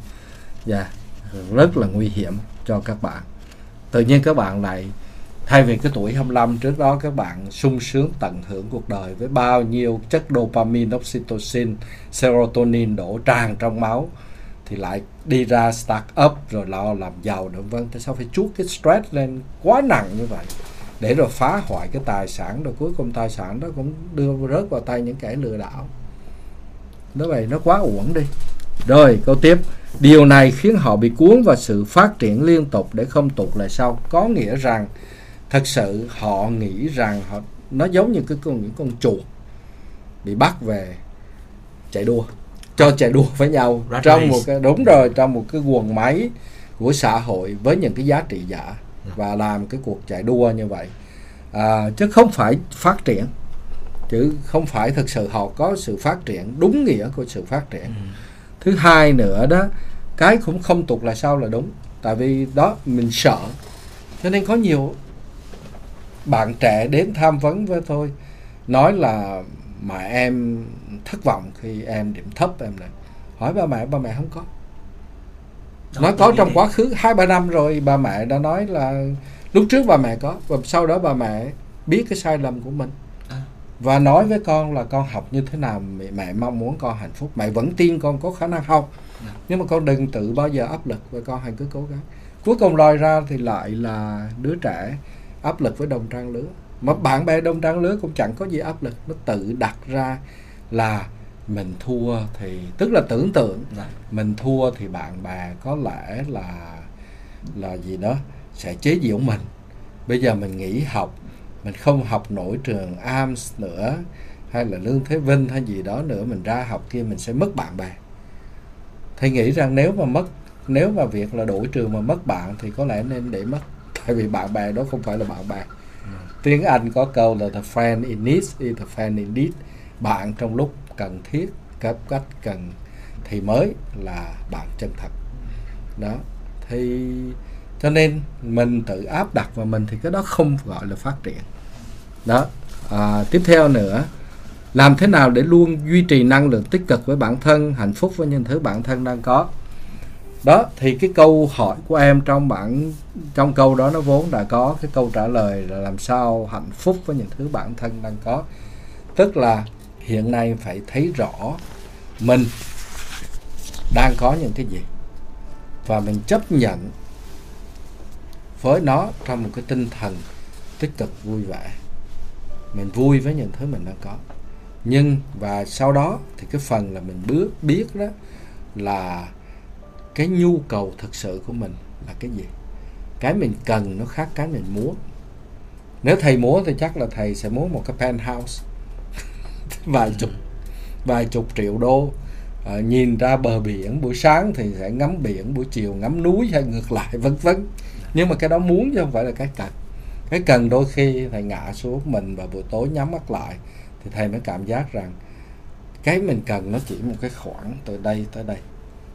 yeah, rất là nguy hiểm cho các bạn tự nhiên các bạn lại thay vì cái tuổi 25 trước đó các bạn sung sướng tận hưởng cuộc đời với bao nhiêu chất dopamine, oxytocin, serotonin đổ tràn trong máu thì lại đi ra start up rồi lo làm giàu nữa vân. Tại sao phải chuốt cái stress lên quá nặng như vậy? Để rồi phá hoại cái tài sản rồi cuối cùng tài sản đó cũng đưa rớt vào tay những kẻ lừa đảo. Đó vậy nó quá uổng đi rồi câu tiếp. Điều này khiến họ bị cuốn vào sự phát triển liên tục để không tụt lại sau. Có nghĩa rằng thật sự họ nghĩ rằng họ nó giống như cái con những con chuột bị bắt về chạy đua cho chạy đua với nhau Rat trong race. một cái đúng rồi trong một cái guồng máy của xã hội với những cái giá trị giả và làm cái cuộc chạy đua như vậy. À, chứ không phải phát triển chứ không phải thực sự họ có sự phát triển đúng nghĩa của sự phát triển. Ừ. thứ hai nữa đó cái cũng không tụt lại sau là đúng tại vì đó mình sợ cho nên có nhiều bạn trẻ đến tham vấn với tôi nói là mà em thất vọng khi em điểm thấp em này hỏi ba mẹ ba mẹ không có Đó, nó tôi có trong thế. quá khứ hai ba năm rồi bà mẹ đã nói là lúc trước bà mẹ có và sau đó bà mẹ biết cái sai lầm của mình. Và nói với con là con học như thế nào mẹ, mẹ mong muốn con hạnh phúc. Mẹ vẫn tin con có khả năng học. Dạ. nhưng mà con đừng tự bao giờ áp lực và con hãy cứ cố gắng. Cuối cùng lòi ra thì lại là đứa trẻ áp lực với đồng trang lứa. Mà bạn bè đồng trang lứa cũng chẳng có gì áp lực. Nó tự đặt ra là mình thua thì tức là tưởng tượng Dạ. mình thua thì bạn bè có lẽ là là gì đó sẽ chế giễu mình. Bây giờ mình nghỉ học mình không học nổi trường AMS nữa hay là Lương Thế Vinh hay gì đó nữa mình ra học kia mình sẽ mất bạn bè. Thầy nghĩ rằng nếu mà mất nếu mà việc là đổi trường mà mất bạn thì có lẽ nên để mất. Tại vì bạn bè đó không phải là bạn bè. Tiếng Anh có câu là the friend in need is the friend indeed bạn trong lúc cần thiết cấp cách cần thì mới là bạn chân thật. Đó. Thì cho nên mình tự áp đặt vào mình thì cái đó không gọi là phát triển. Đó. À, tiếp theo nữa làm thế nào để luôn duy trì năng lượng tích cực với bản thân hạnh phúc với những thứ bản thân đang có? Đó thì cái câu hỏi của em trong bản trong câu đó nó vốn đã có cái câu trả lời là làm sao hạnh phúc với những thứ bản thân đang có. Tức là hiện nay phải thấy rõ mình đang có những cái gì và mình chấp nhận với nó trong một cái tinh thần tích cực vui vẻ. Mình vui với những thứ mình đang có. Nhưng và sau đó thì cái phần là mình bước biết đó là cái nhu cầu thực sự của mình là cái gì. Cái mình cần nó khác cái mình muốn. Nếu thầy muốn thì chắc là thầy sẽ muốn một cái penthouse. Vài chục vài chục triệu đô. À, nhìn ra bờ biển buổi sáng thì sẽ ngắm biển buổi chiều ngắm núi hay ngược lại vân vân nhưng mà cái đó muốn chứ không phải là cái cần. Cái cần đôi khi thầy ngã xuống mình và buổi tối nhắm mắt lại thì thầy mới cảm giác rằng cái mình cần nó chỉ một cái khoảng từ đây tới đây.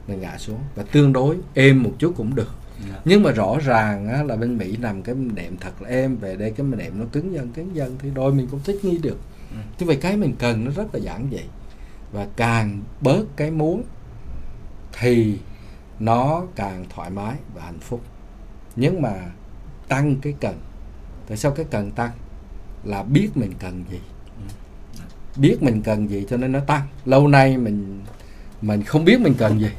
Mình ngã xuống và tương đối êm một chút cũng được. Yeah. nhưng mà rõ ràng á, là bên Mỹ nằm cái đệm thật là êm về đây cái đệm nó cứng dần cứng dần thì đôi mình cũng thích nghi được. Ừ. chứ vậy cái mình cần nó rất là giản dị. Và càng bớt cái muốn thì nó càng thoải mái và hạnh phúc nhưng mà tăng cái cần. Tại sao cái cần tăng? Là biết mình cần gì. Biết mình cần gì cho nên nó tăng. Lâu nay mình mình không biết mình cần gì.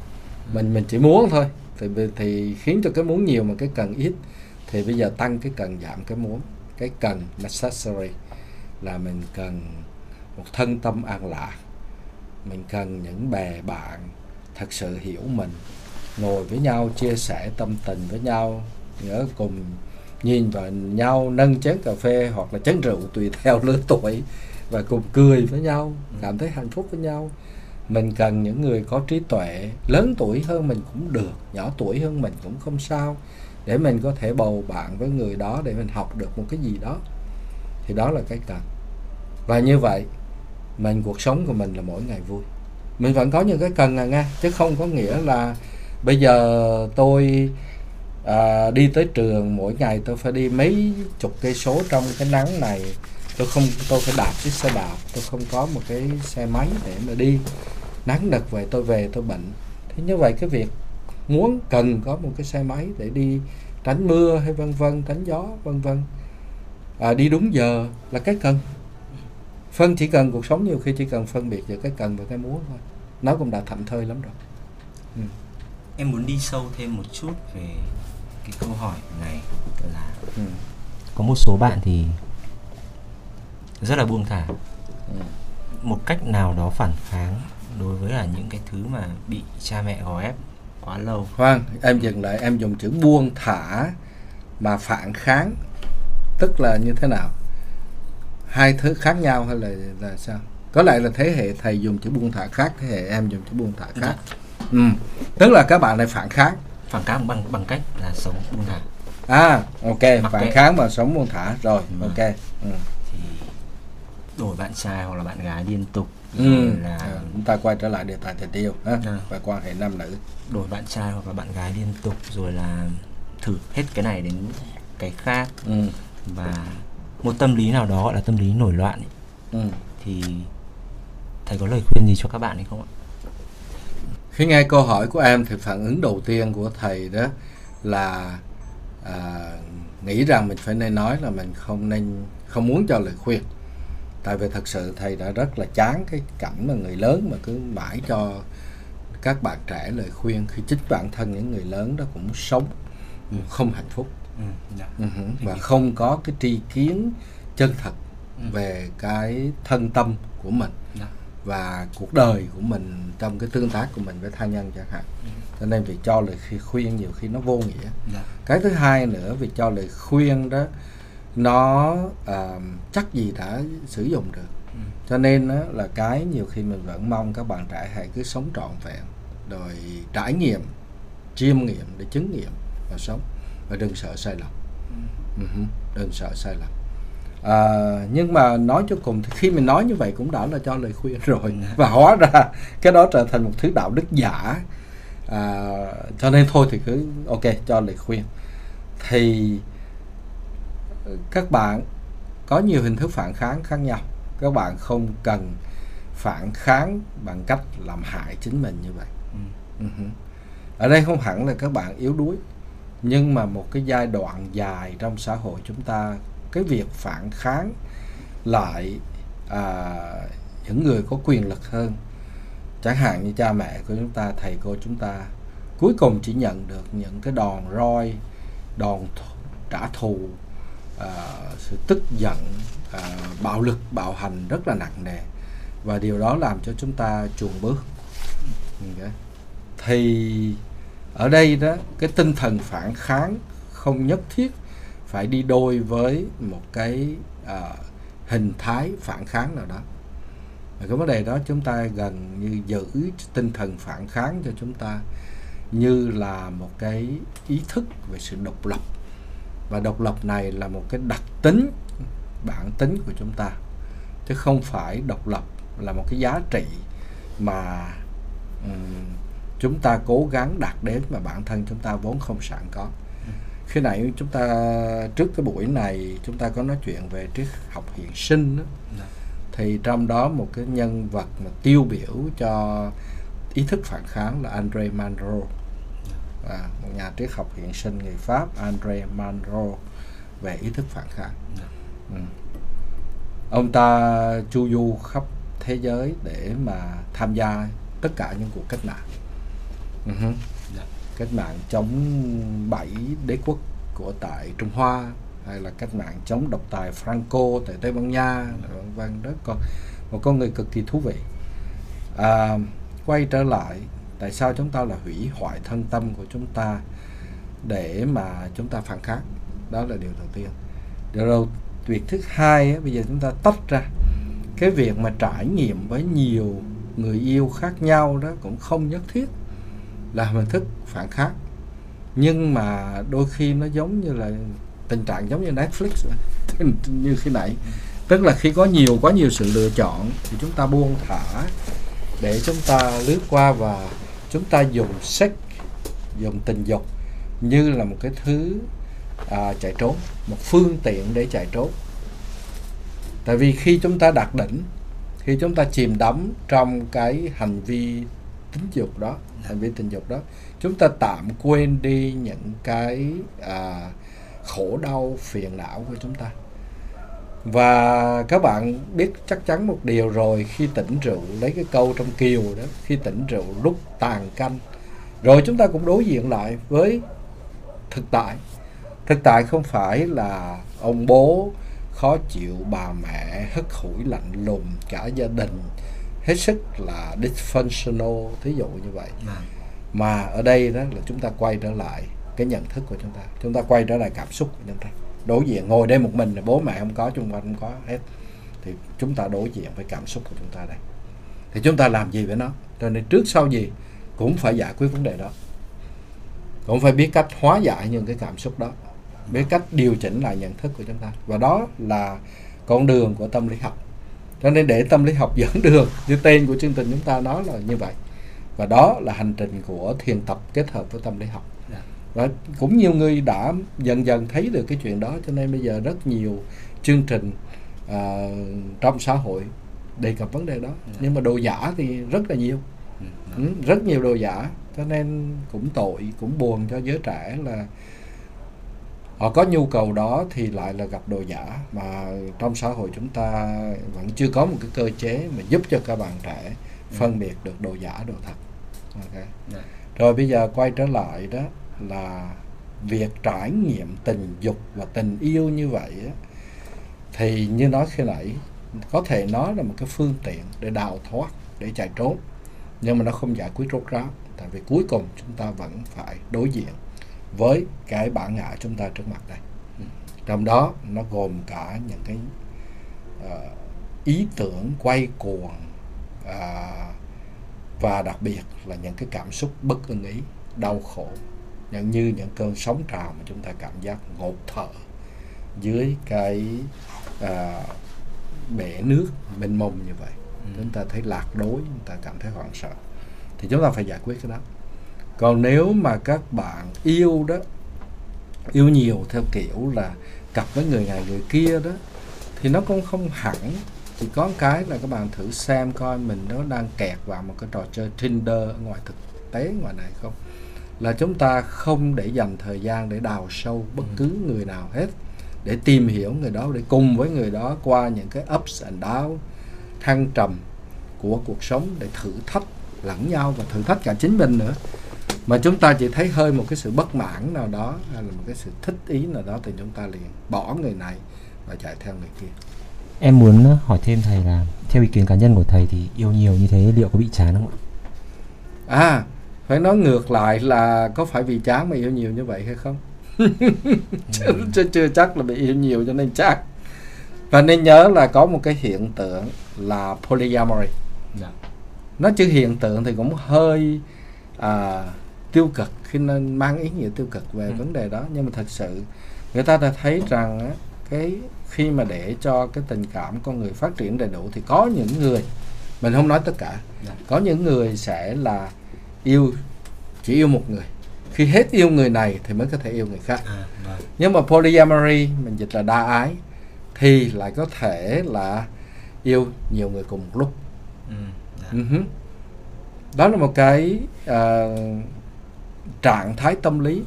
Mình mình chỉ muốn thôi. Thì thì khiến cho cái muốn nhiều mà cái cần ít. Thì bây giờ tăng cái cần giảm cái muốn. Cái cần necessary là mình cần một thân tâm an lạc. Mình cần những bè bạn thật sự hiểu mình. Ngồi với nhau, chia sẻ tâm tình với nhau nhớ cùng nhìn vào nhau nâng chén cà phê hoặc là chén rượu tùy theo lứa tuổi và cùng cười với nhau cảm thấy hạnh phúc với nhau. Mình cần những người có trí tuệ lớn tuổi hơn mình cũng được nhỏ tuổi hơn mình cũng không sao để mình có thể bầu bạn với người đó để mình học được một cái gì đó. Thì đó là cái cần. Và như vậy mình cuộc sống của mình là mỗi ngày vui. Mình vẫn có những cái cần à nghe chứ không có nghĩa là bây giờ tôi à, đi tới trường mỗi ngày tôi phải đi mấy chục cây số trong cái nắng này. Tôi không tôi phải đạp chiếc xe đạp tôi không có một cái xe máy để mà đi. Nắng đợt về tôi về tôi bệnh. Thế như vậy cái việc muốn cần có một cái xe máy để đi tránh mưa hay vân vân tránh gió vân vân. À, đi đúng giờ là cái cần. Phân chỉ cần cuộc sống nhiều khi chỉ cần phân biệt giữa cái cần và cái muốn thôi. Nó cũng đã thậm thơi lắm rồi. Ừ. em muốn đi sâu thêm một chút về cái câu hỏi này là ừ. có một số bạn thì rất là buông thả ừ. một cách nào đó phản kháng đối với là những cái thứ mà bị cha mẹ gò ép quá lâu khoan em dừng lại em dùng chữ buông thả mà phản kháng tức là như thế nào hai thứ khác nhau hay là là sao có lẽ là thế hệ thầy dùng chữ buông thả khác thế hệ em dùng chữ buông thả khác dạ. ừ. tức là các bạn này phản kháng phản kháng bằng bằng cách là sống buông thả à ok Mặc phản kệ. kháng bằng sống buông thả rồi ừ. ok ừ. thì đổi bạn trai hoặc là bạn gái liên tục ừ. là à, chúng ta quay trở lại đề tài tình yêu ha? À. và quan hệ nam nữ đổi bạn trai hoặc là bạn gái liên tục rồi là thử hết cái này đến cái khác ừ. và một tâm lý nào đó gọi là tâm lý nổi loạn ấy, ừ. thì thầy có lời khuyên gì cho các bạn hay không ạ khi nghe câu hỏi của em thì phản ứng đầu tiên của thầy đó là à, nghĩ rằng mình phải nên nói là mình không nên không muốn cho lời khuyên tại vì thật sự thầy đã rất là chán cái cảnh mà người lớn mà cứ mãi cho các bạn trẻ lời khuyên khi chính bản thân những người lớn đó cũng sống ừ. không hạnh phúc ừ, dạ. uh-huh. và không có cái tri kiến chân thật ừ. về cái thân tâm của mình dạ. Và cuộc đời của mình trong cái tương tác của mình với tha nhân chẳng hạn ừ. cho nên việc cho lời khuyên nhiều khi nó vô nghĩa dạ. cái thứ hai nữa việc cho lời khuyên đó nó uh, chắc gì đã sử dụng được ừ. cho nên đó là cái nhiều khi mình vẫn mong các bạn trẻ hãy cứ sống trọn vẹn rồi trải nghiệm chiêm nghiệm để chứng nghiệm và sống và đừng sợ sai lầm uh-huh. đừng sợ sai lầm à, nhưng mà nói cho cùng thì khi mình nói như vậy cũng đã là cho lời khuyên rồi. Ừ. và hóa ra cái đó trở thành một thứ đạo đức giả. À, cho nên thôi thì cứ ok cho lời khuyên. Thì các bạn có nhiều hình thức phản kháng khác nhau. Các bạn không cần phản kháng bằng cách làm hại chính mình như vậy. Ừ. uh ở đây không hẳn là các bạn yếu đuối nhưng mà một cái giai đoạn dài trong xã hội chúng ta cái việc phản kháng lại à, những người có quyền lực hơn. Chẳng hạn như cha mẹ của chúng ta thầy cô chúng ta cuối cùng chỉ nhận được những cái đòn roi đòn trả thù à, sự tức giận à, bạo lực bạo hành rất là nặng nề. Và điều đó làm cho chúng ta chuồn bước. Ừ. Thì ở đây đó cái tinh thần phản kháng không nhất thiết phải đi đôi với một cái à, hình thái phản kháng nào đó. Và cái vấn đề đó chúng ta gần như giữ tinh thần phản kháng cho chúng ta như là một cái ý thức về sự độc lập. Và độc lập này là một cái đặc tính bản tính của chúng ta chứ không phải độc lập là một cái giá trị mà um, chúng ta cố gắng đạt đến mà bản thân chúng ta vốn không sẵn có khi nãy chúng ta trước cái buổi này chúng ta có nói chuyện về triết học hiện sinh đó. Dạ. thì trong đó một cái nhân vật mà tiêu biểu cho ý thức phản kháng là Andre Malraux à, một nhà triết học hiện sinh người Pháp Andre Malraux về ý thức phản kháng dạ. ừ. ông ta chu du khắp thế giới để mà tham gia tất cả những cuộc cách mạng uh-huh cách mạng chống bảy đế quốc của tại Trung Hoa hay là cách mạng chống độc tài Franco tại Tây Ban Nha vân vân đó. Con một con người cực kỳ thú vị. À, quay trở lại tại sao chúng ta là hủy hoại thân tâm của chúng ta để mà chúng ta phản kháng? Đó là điều đầu tiên. Điều đầu việc thứ hai bây giờ chúng ta tách ra. Cái việc mà trải nghiệm với nhiều người yêu khác nhau đó cũng không nhất thiết là hình thức phản kháng. Nhưng mà đôi khi nó giống như là tình trạng giống như Netflix như khi nãy. Tức là khi có nhiều quá nhiều sự lựa chọn thì chúng ta buông thả để chúng ta lướt qua và chúng ta dùng sex dùng tình dục như là một cái thứ à, chạy trốn một phương tiện để chạy trốn. Tại vì khi chúng ta đạt đỉnh khi chúng ta chìm đắm trong cái hành vi tính dục đó hành vi tình dục đó chúng ta tạm quên đi những cái à, khổ đau phiền não của chúng ta. Và các bạn biết chắc chắn một điều rồi khi tỉnh rượu lấy cái câu trong kiều đó khi tỉnh rượu lúc tàn canh. Rồi chúng ta cũng đối diện lại với thực tại. Thực tại không phải là ông bố khó chịu bà mẹ hất hủi lạnh lùng cả gia đình hết sức là dysfunctional thí dụ như vậy. À. mà ở đây đó là chúng ta quay trở lại cái nhận thức của chúng ta. Chúng ta quay trở lại cảm xúc của chúng ta đối diện ngồi đây một mình là bố mẹ không có chung quanh không có hết. Thì chúng ta đối diện với cảm xúc của chúng ta đây. Thì chúng ta làm gì với nó? Cho nên trước sau gì cũng phải giải quyết vấn đề đó. Cũng phải biết cách hóa giải những cái cảm xúc đó. Biết cách điều chỉnh lại nhận thức của chúng ta. Và đó là con đường của tâm lý học cho nên để tâm lý học dẫn đường như tên của chương trình chúng ta nói là như vậy và đó là hành trình của thiền tập kết hợp với tâm lý học dạ. và cũng nhiều người đã dần dần thấy được cái chuyện đó cho nên bây giờ rất nhiều chương trình à, trong xã hội đề cập vấn đề đó. Dạ. nhưng mà đồ giả thì rất là nhiều ừ, ừ, rất nhiều đồ giả cho nên cũng tội cũng buồn cho giới trẻ là họ có nhu cầu đó thì lại là gặp đồ giả mà trong xã hội chúng ta vẫn chưa có một cái cơ chế mà giúp cho các bạn trẻ phân biệt được đồ giả đồ thật okay. Dạ. rồi bây giờ quay trở lại đó là việc trải nghiệm tình dục và tình yêu như vậy á, thì như nói khi nãy có thể nói là một cái phương tiện để đào thoát để chạy trốn nhưng mà nó không giải quyết rốt ráo tại vì cuối cùng chúng ta vẫn phải đối diện với cái bản ngã chúng ta trước mặt đây trong đó nó gồm cả những cái uh, ý tưởng quay cuồng uh, và đặc biệt là những cái cảm xúc bất ưng ý đau khổ nhận như những cơn sóng trào mà chúng ta cảm giác ngột thở dưới cái uh, bể nước mênh mông như vậy. Ừ. chúng ta thấy lạc đối chúng ta cảm thấy hoảng sợ. Thì chúng ta phải giải quyết cái đó còn nếu mà các bạn yêu đó yêu nhiều theo kiểu là cặp với người này người kia đó thì nó cũng không hẳn. Chỉ có cái là các bạn thử xem coi mình nó đang kẹt vào một cái trò chơi Tinder ở ngoài thực tế ngoài này không? Là chúng ta không để dành thời gian để đào sâu bất cứ ừ. người nào hết để tìm hiểu người đó để cùng với người đó qua những cái ups and down thăng trầm của cuộc sống để thử thách lẫn nhau và thử thách cả chính mình nữa mà chúng ta chỉ thấy hơi một cái sự bất mãn nào đó hay là một cái sự thích ý nào đó thì chúng ta liền bỏ người này và chạy theo người kia. Em muốn hỏi thêm thầy là theo ý kiến cá nhân của thầy thì yêu nhiều như thế liệu có bị chán không ạ? À phải nói ngược lại là có phải vì chán mà yêu nhiều như vậy hay không? Chưa, chưa, chưa chắc là bị yêu nhiều cho nên chắc và nên nhớ là có một cái hiện tượng là polyamory. Dạ. nó chứ hiện tượng thì cũng hơi à, tiêu cực khi nên mang ý nghĩa tiêu cực về ừ. vấn đề đó nhưng mà thật sự người ta đã thấy rằng á, cái khi mà để cho cái tình cảm con người phát triển đầy đủ thì có những người mình không nói tất cả. Dạ. có những người sẽ là yêu chỉ yêu một người khi hết yêu người này thì mới có thể yêu người khác à, vâng. nhưng mà polyamory mình dịch là đa ái thì lại có thể là yêu nhiều người cùng một lúc ừ, yeah. uh-huh. đó là một cái uh, trạng thái tâm lý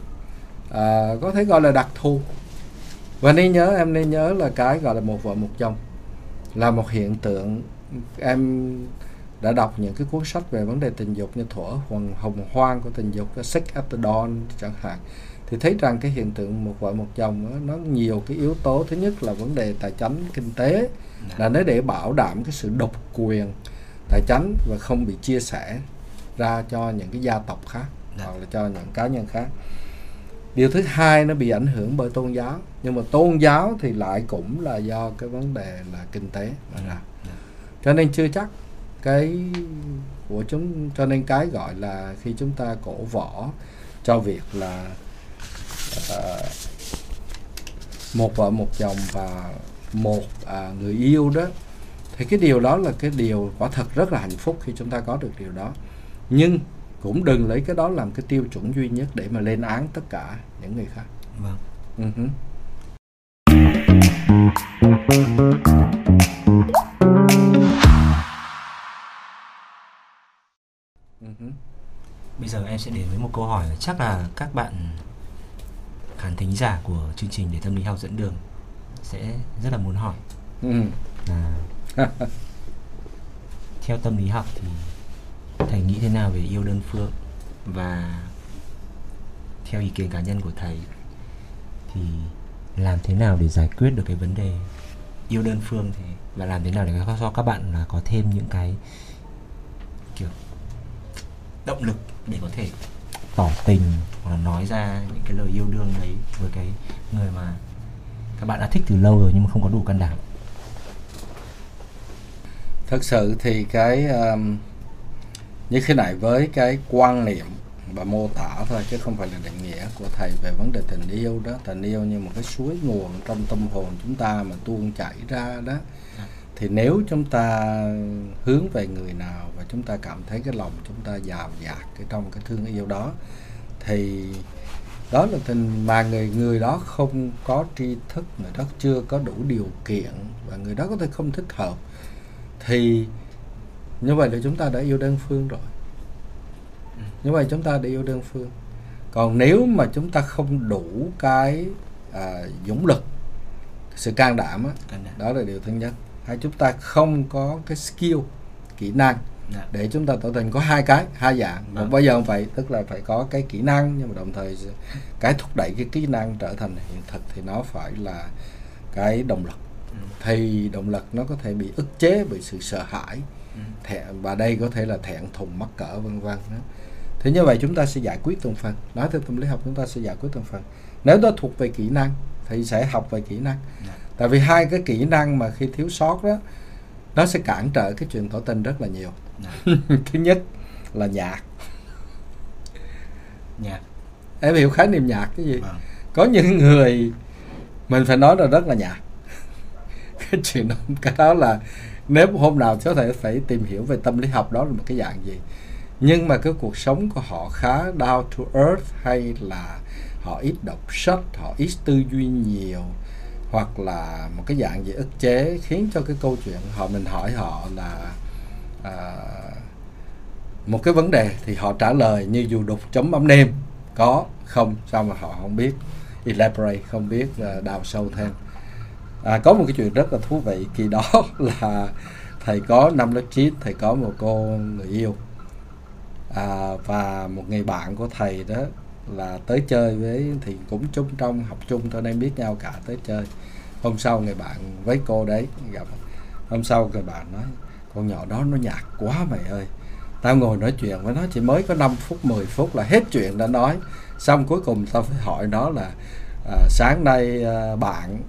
uh, có thể gọi là đặc thù. Và nên nhớ em nên nhớ là cái gọi là một vợ một chồng là một hiện tượng. Em đã đọc những cái cuốn sách về vấn đề tình dục như thuở hoàng hồng hoang của tình dục sex at the dawn chẳng hạn. Thì thấy rằng cái hiện tượng một vợ một chồng đó, nó nhiều cái yếu tố. Thứ nhất là vấn đề tài chính kinh tế là nó để bảo đảm cái sự độc quyền tài chính và không bị chia sẻ ra cho những cái gia tộc khác hoặc là cho những cá nhân khác. Điều thứ hai nó bị ảnh hưởng bởi tôn giáo nhưng mà tôn giáo thì lại cũng là do cái vấn đề là kinh tế mà ra. Cho nên chưa chắc cái của chúng cho nên cái gọi là khi chúng ta cổ võ cho việc là uh, một vợ một chồng và một uh, người yêu đó thì cái điều đó là cái điều quả thật rất là hạnh phúc khi chúng ta có được điều đó. Nhưng cũng đừng lấy cái đó làm cái tiêu chuẩn duy nhất để mà lên án tất cả những người khác vâng uh-huh. Bây giờ em sẽ đến với một câu hỏi chắc là các bạn khán thính giả của chương trình để tâm lý học dẫn đường sẽ rất là muốn hỏi. Ừ. À, theo tâm lý học thì nghĩ thế nào về yêu đơn phương và theo ý kiến cá nhân của thầy thì làm thế nào để giải quyết được cái vấn đề yêu đơn phương thì và làm thế nào để cho các bạn là có thêm những cái kiểu động lực để có thể tỏ tình hoặc là nói ra những cái lời yêu đương đấy với cái người mà các bạn đã thích từ lâu rồi nhưng mà không có đủ can đảm? Thật sự thì cái um, như thế này với cái quan niệm và mô tả thôi, chứ không phải là định nghĩa của thầy về vấn đề tình yêu đó. Tình yêu như một cái suối nguồn trong tâm hồn chúng ta mà tuôn chảy ra đó. Thì nếu chúng ta hướng về người nào và chúng ta cảm thấy cái lòng chúng ta giàu dạt cái trong cái thương yêu đó, thì đó là tình mà người người đó không có tri thức, người đó chưa có đủ điều kiện và người đó có thể không thích hợp, thì như vậy là chúng ta đã yêu đơn phương rồi như vậy chúng ta đã yêu đơn phương còn nếu mà chúng ta không đủ cái à, dũng lực sự can đảm, á, đó là điều thứ nhất hay chúng ta không có cái skill kỹ năng dạ. để chúng ta tỏ tình có hai cái hai dạng một vâng. bây giờ vậy tức là phải có cái kỹ năng nhưng mà đồng thời cái thúc đẩy cái kỹ năng trở thành hiện thực thì nó phải là cái động lực ừ. thì động lực nó có thể bị ức chế bởi sự sợ hãi. Thẹn và đây có thể là thẹn thùng mắc cỡ vân vân thế như vậy chúng ta sẽ giải quyết từng phần nói theo tâm lý học chúng ta sẽ giải quyết từng phần nếu đó thuộc về kỹ năng thì sẽ học về kỹ năng. Dạ. tại vì hai cái kỹ năng mà khi thiếu sót đó nó sẽ cản trở cái chuyện tỏ tình rất là nhiều. Dạ. thứ nhất là nhạc nhạc em hiểu khái niệm nhạc cái gì vâng. có những người mình phải nói là rất là nhạc cái chuyện đó cái đó là nếu hôm nào có thể phải tìm hiểu về tâm lý học đó là một cái dạng gì? Nhưng mà cái cuộc sống của họ khá down to earth hay là họ ít đọc sách họ ít tư duy nhiều hoặc là một cái dạng gì ức chế khiến cho cái câu chuyện họ mình hỏi họ là à, một cái vấn đề thì họ trả lời như dù đục chấm ấm nêm có không sao mà họ không biết? Elaborate không biết à, đào sâu thêm à, có một cái chuyện rất là thú vị. Khi đó là thầy có năm lớp 9 thầy có một cô người yêu. À, và một người bạn của thầy đó là tới chơi với thì cũng chung trong học chung cho nên biết nhau cả tới chơi. Hôm sau người bạn với cô đấy gặp. Hôm sau người bạn nói con nhỏ đó nó nhạt quá mày ơi. Tao ngồi nói chuyện với nó chỉ mới có 5 phút 10 phút là hết chuyện đã nói. Xong cuối cùng tao phải hỏi nó là à, sáng nay à, bạn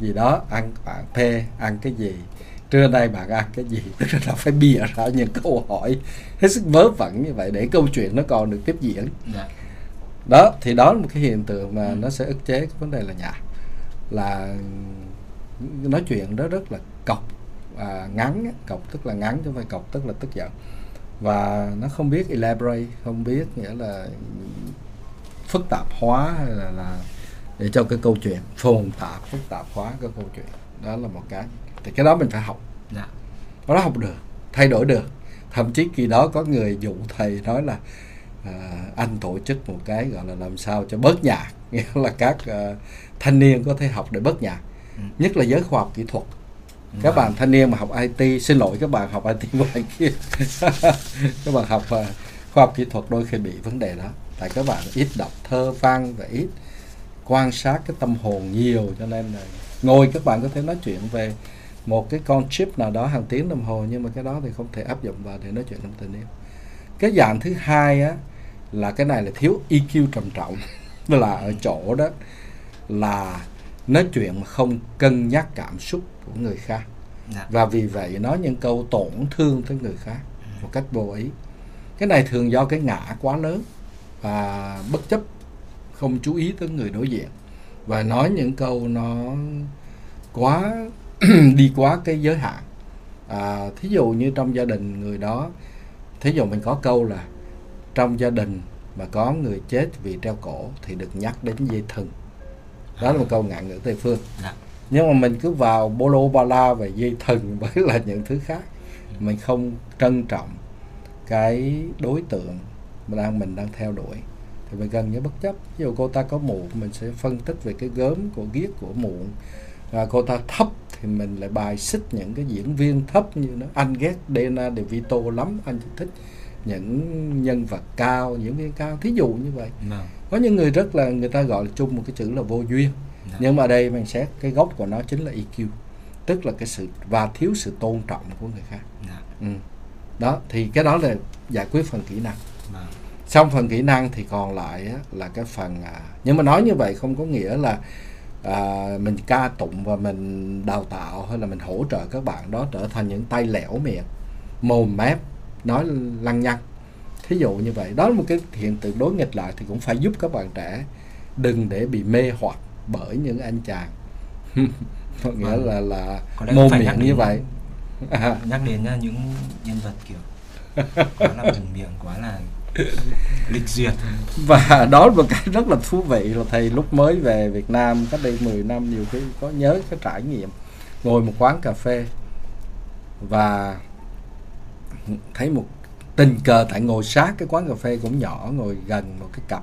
gì đó ăn bạn P ăn cái gì? Trưa nay bạn ăn cái gì? Tức là nó phải bịa ra những câu hỏi hết sức vớ vẩn như vậy để câu chuyện nó còn được tiếp diễn. Dạ. đó thì đó là một cái hiện tượng mà Ừ. nó sẽ ức chế cái vấn đề là nhạt là nói chuyện đó rất là cọc à, ngắn cọc tức là ngắn chứ không phải cọc tức là tức giận. Và nó không biết elaborate không biết nghĩa là phức tạp hóa hay là, là để cho cái câu chuyện phồn tạp phức tạp hóa cái câu chuyện. Đó là một cái. Thì cái đó mình phải học. Dạ. Nó học được thay đổi được. Thậm chí khi đó có người dụ thầy nói là à, anh tổ chức một cái gọi là làm sao cho bớt nhạc. Nghĩa là các à, thanh niên có thể học để bớt nhạc. Ừ. nhất là giới khoa học kỹ thuật. Các bạn thanh niên mà học IT xin lỗi các bạn học IT ngoài kia. Các bạn học à, khoa học kỹ thuật đôi khi bị vấn đề đó. Tại các bạn ít đọc thơ văn và ít quan sát cái tâm hồn nhiều cho nên là ngồi các bạn có thể nói chuyện về một cái con chip nào đó hàng tiếng đồng hồ nhưng mà cái đó thì không thể áp dụng vào để nói chuyện trong tình yêu. Cái dạng thứ hai á là cái này là thiếu EQ trầm trọng. Là ở chỗ đó là nói chuyện mà không cân nhắc cảm xúc của người khác. Dạ. Và vì vậy nói những câu tổn thương tới người khác một cách vô ý. Cái này thường do cái ngã quá lớn và bất chấp không chú ý tới người đối diện. Và nói những câu nó quá đi quá cái giới hạn. À, thí dụ như trong gia đình người đó thí dụ mình có câu là trong gia đình mà có người chết vì treo cổ thì được nhắc đến dây thừng. Đó là một câu ngạn ngữ tây phương. Dạ. Nhưng mà mình cứ vào bolo bala và dây thừng với là những thứ khác. Mình không trân trọng cái đối tượng mà đang mình đang theo đuổi thì mình gần như bất chấp. Ví dụ cô ta có mụn mình sẽ phân tích về cái gớm của ghiếc của mụn. Và cô ta thấp thì mình lại bài xích những cái diễn viên thấp như nó. Anh ghét Dana De Vito lắm anh chỉ thích những nhân vật cao diễn viên cao. Thí dụ như vậy. Vâng có những người rất là người ta gọi là chung một cái chữ là vô duyên. Dạ. nhưng mà ở đây mình xét cái gốc của nó chính là EQ tức là cái sự và thiếu sự tôn trọng của người khác. Dạ ừ. đó thì cái đó là giải quyết phần kỹ năng. Vâng xong phần kỹ năng thì còn lại á, là cái phần à, nhưng mà nói như vậy không có nghĩa là à, mình ca tụng và mình đào tạo hay là mình hỗ trợ các bạn đó trở thành những tay lẻo miệng mồm mép nói lăng nhăng. Thí dụ như vậy. Đó là một cái hiện tượng đối nghịch lại thì cũng phải giúp các bạn trẻ đừng để bị mê hoặc bởi những anh chàng. Có nghĩa Vâng. là là mồm miệng như vậy. à, nhắc đến uh, những nhân vật kiểu quá là bùng miệng quá là lịch duyệt. Và đó là một cái rất là thú vị là thầy lúc mới về Việt Nam cách đây 10 năm nhiều khi có nhớ cái trải nghiệm. Ngồi một quán cà phê và thấy một tình cờ tại ngồi sát cái quán cà phê cũng nhỏ ngồi gần một cái cặp.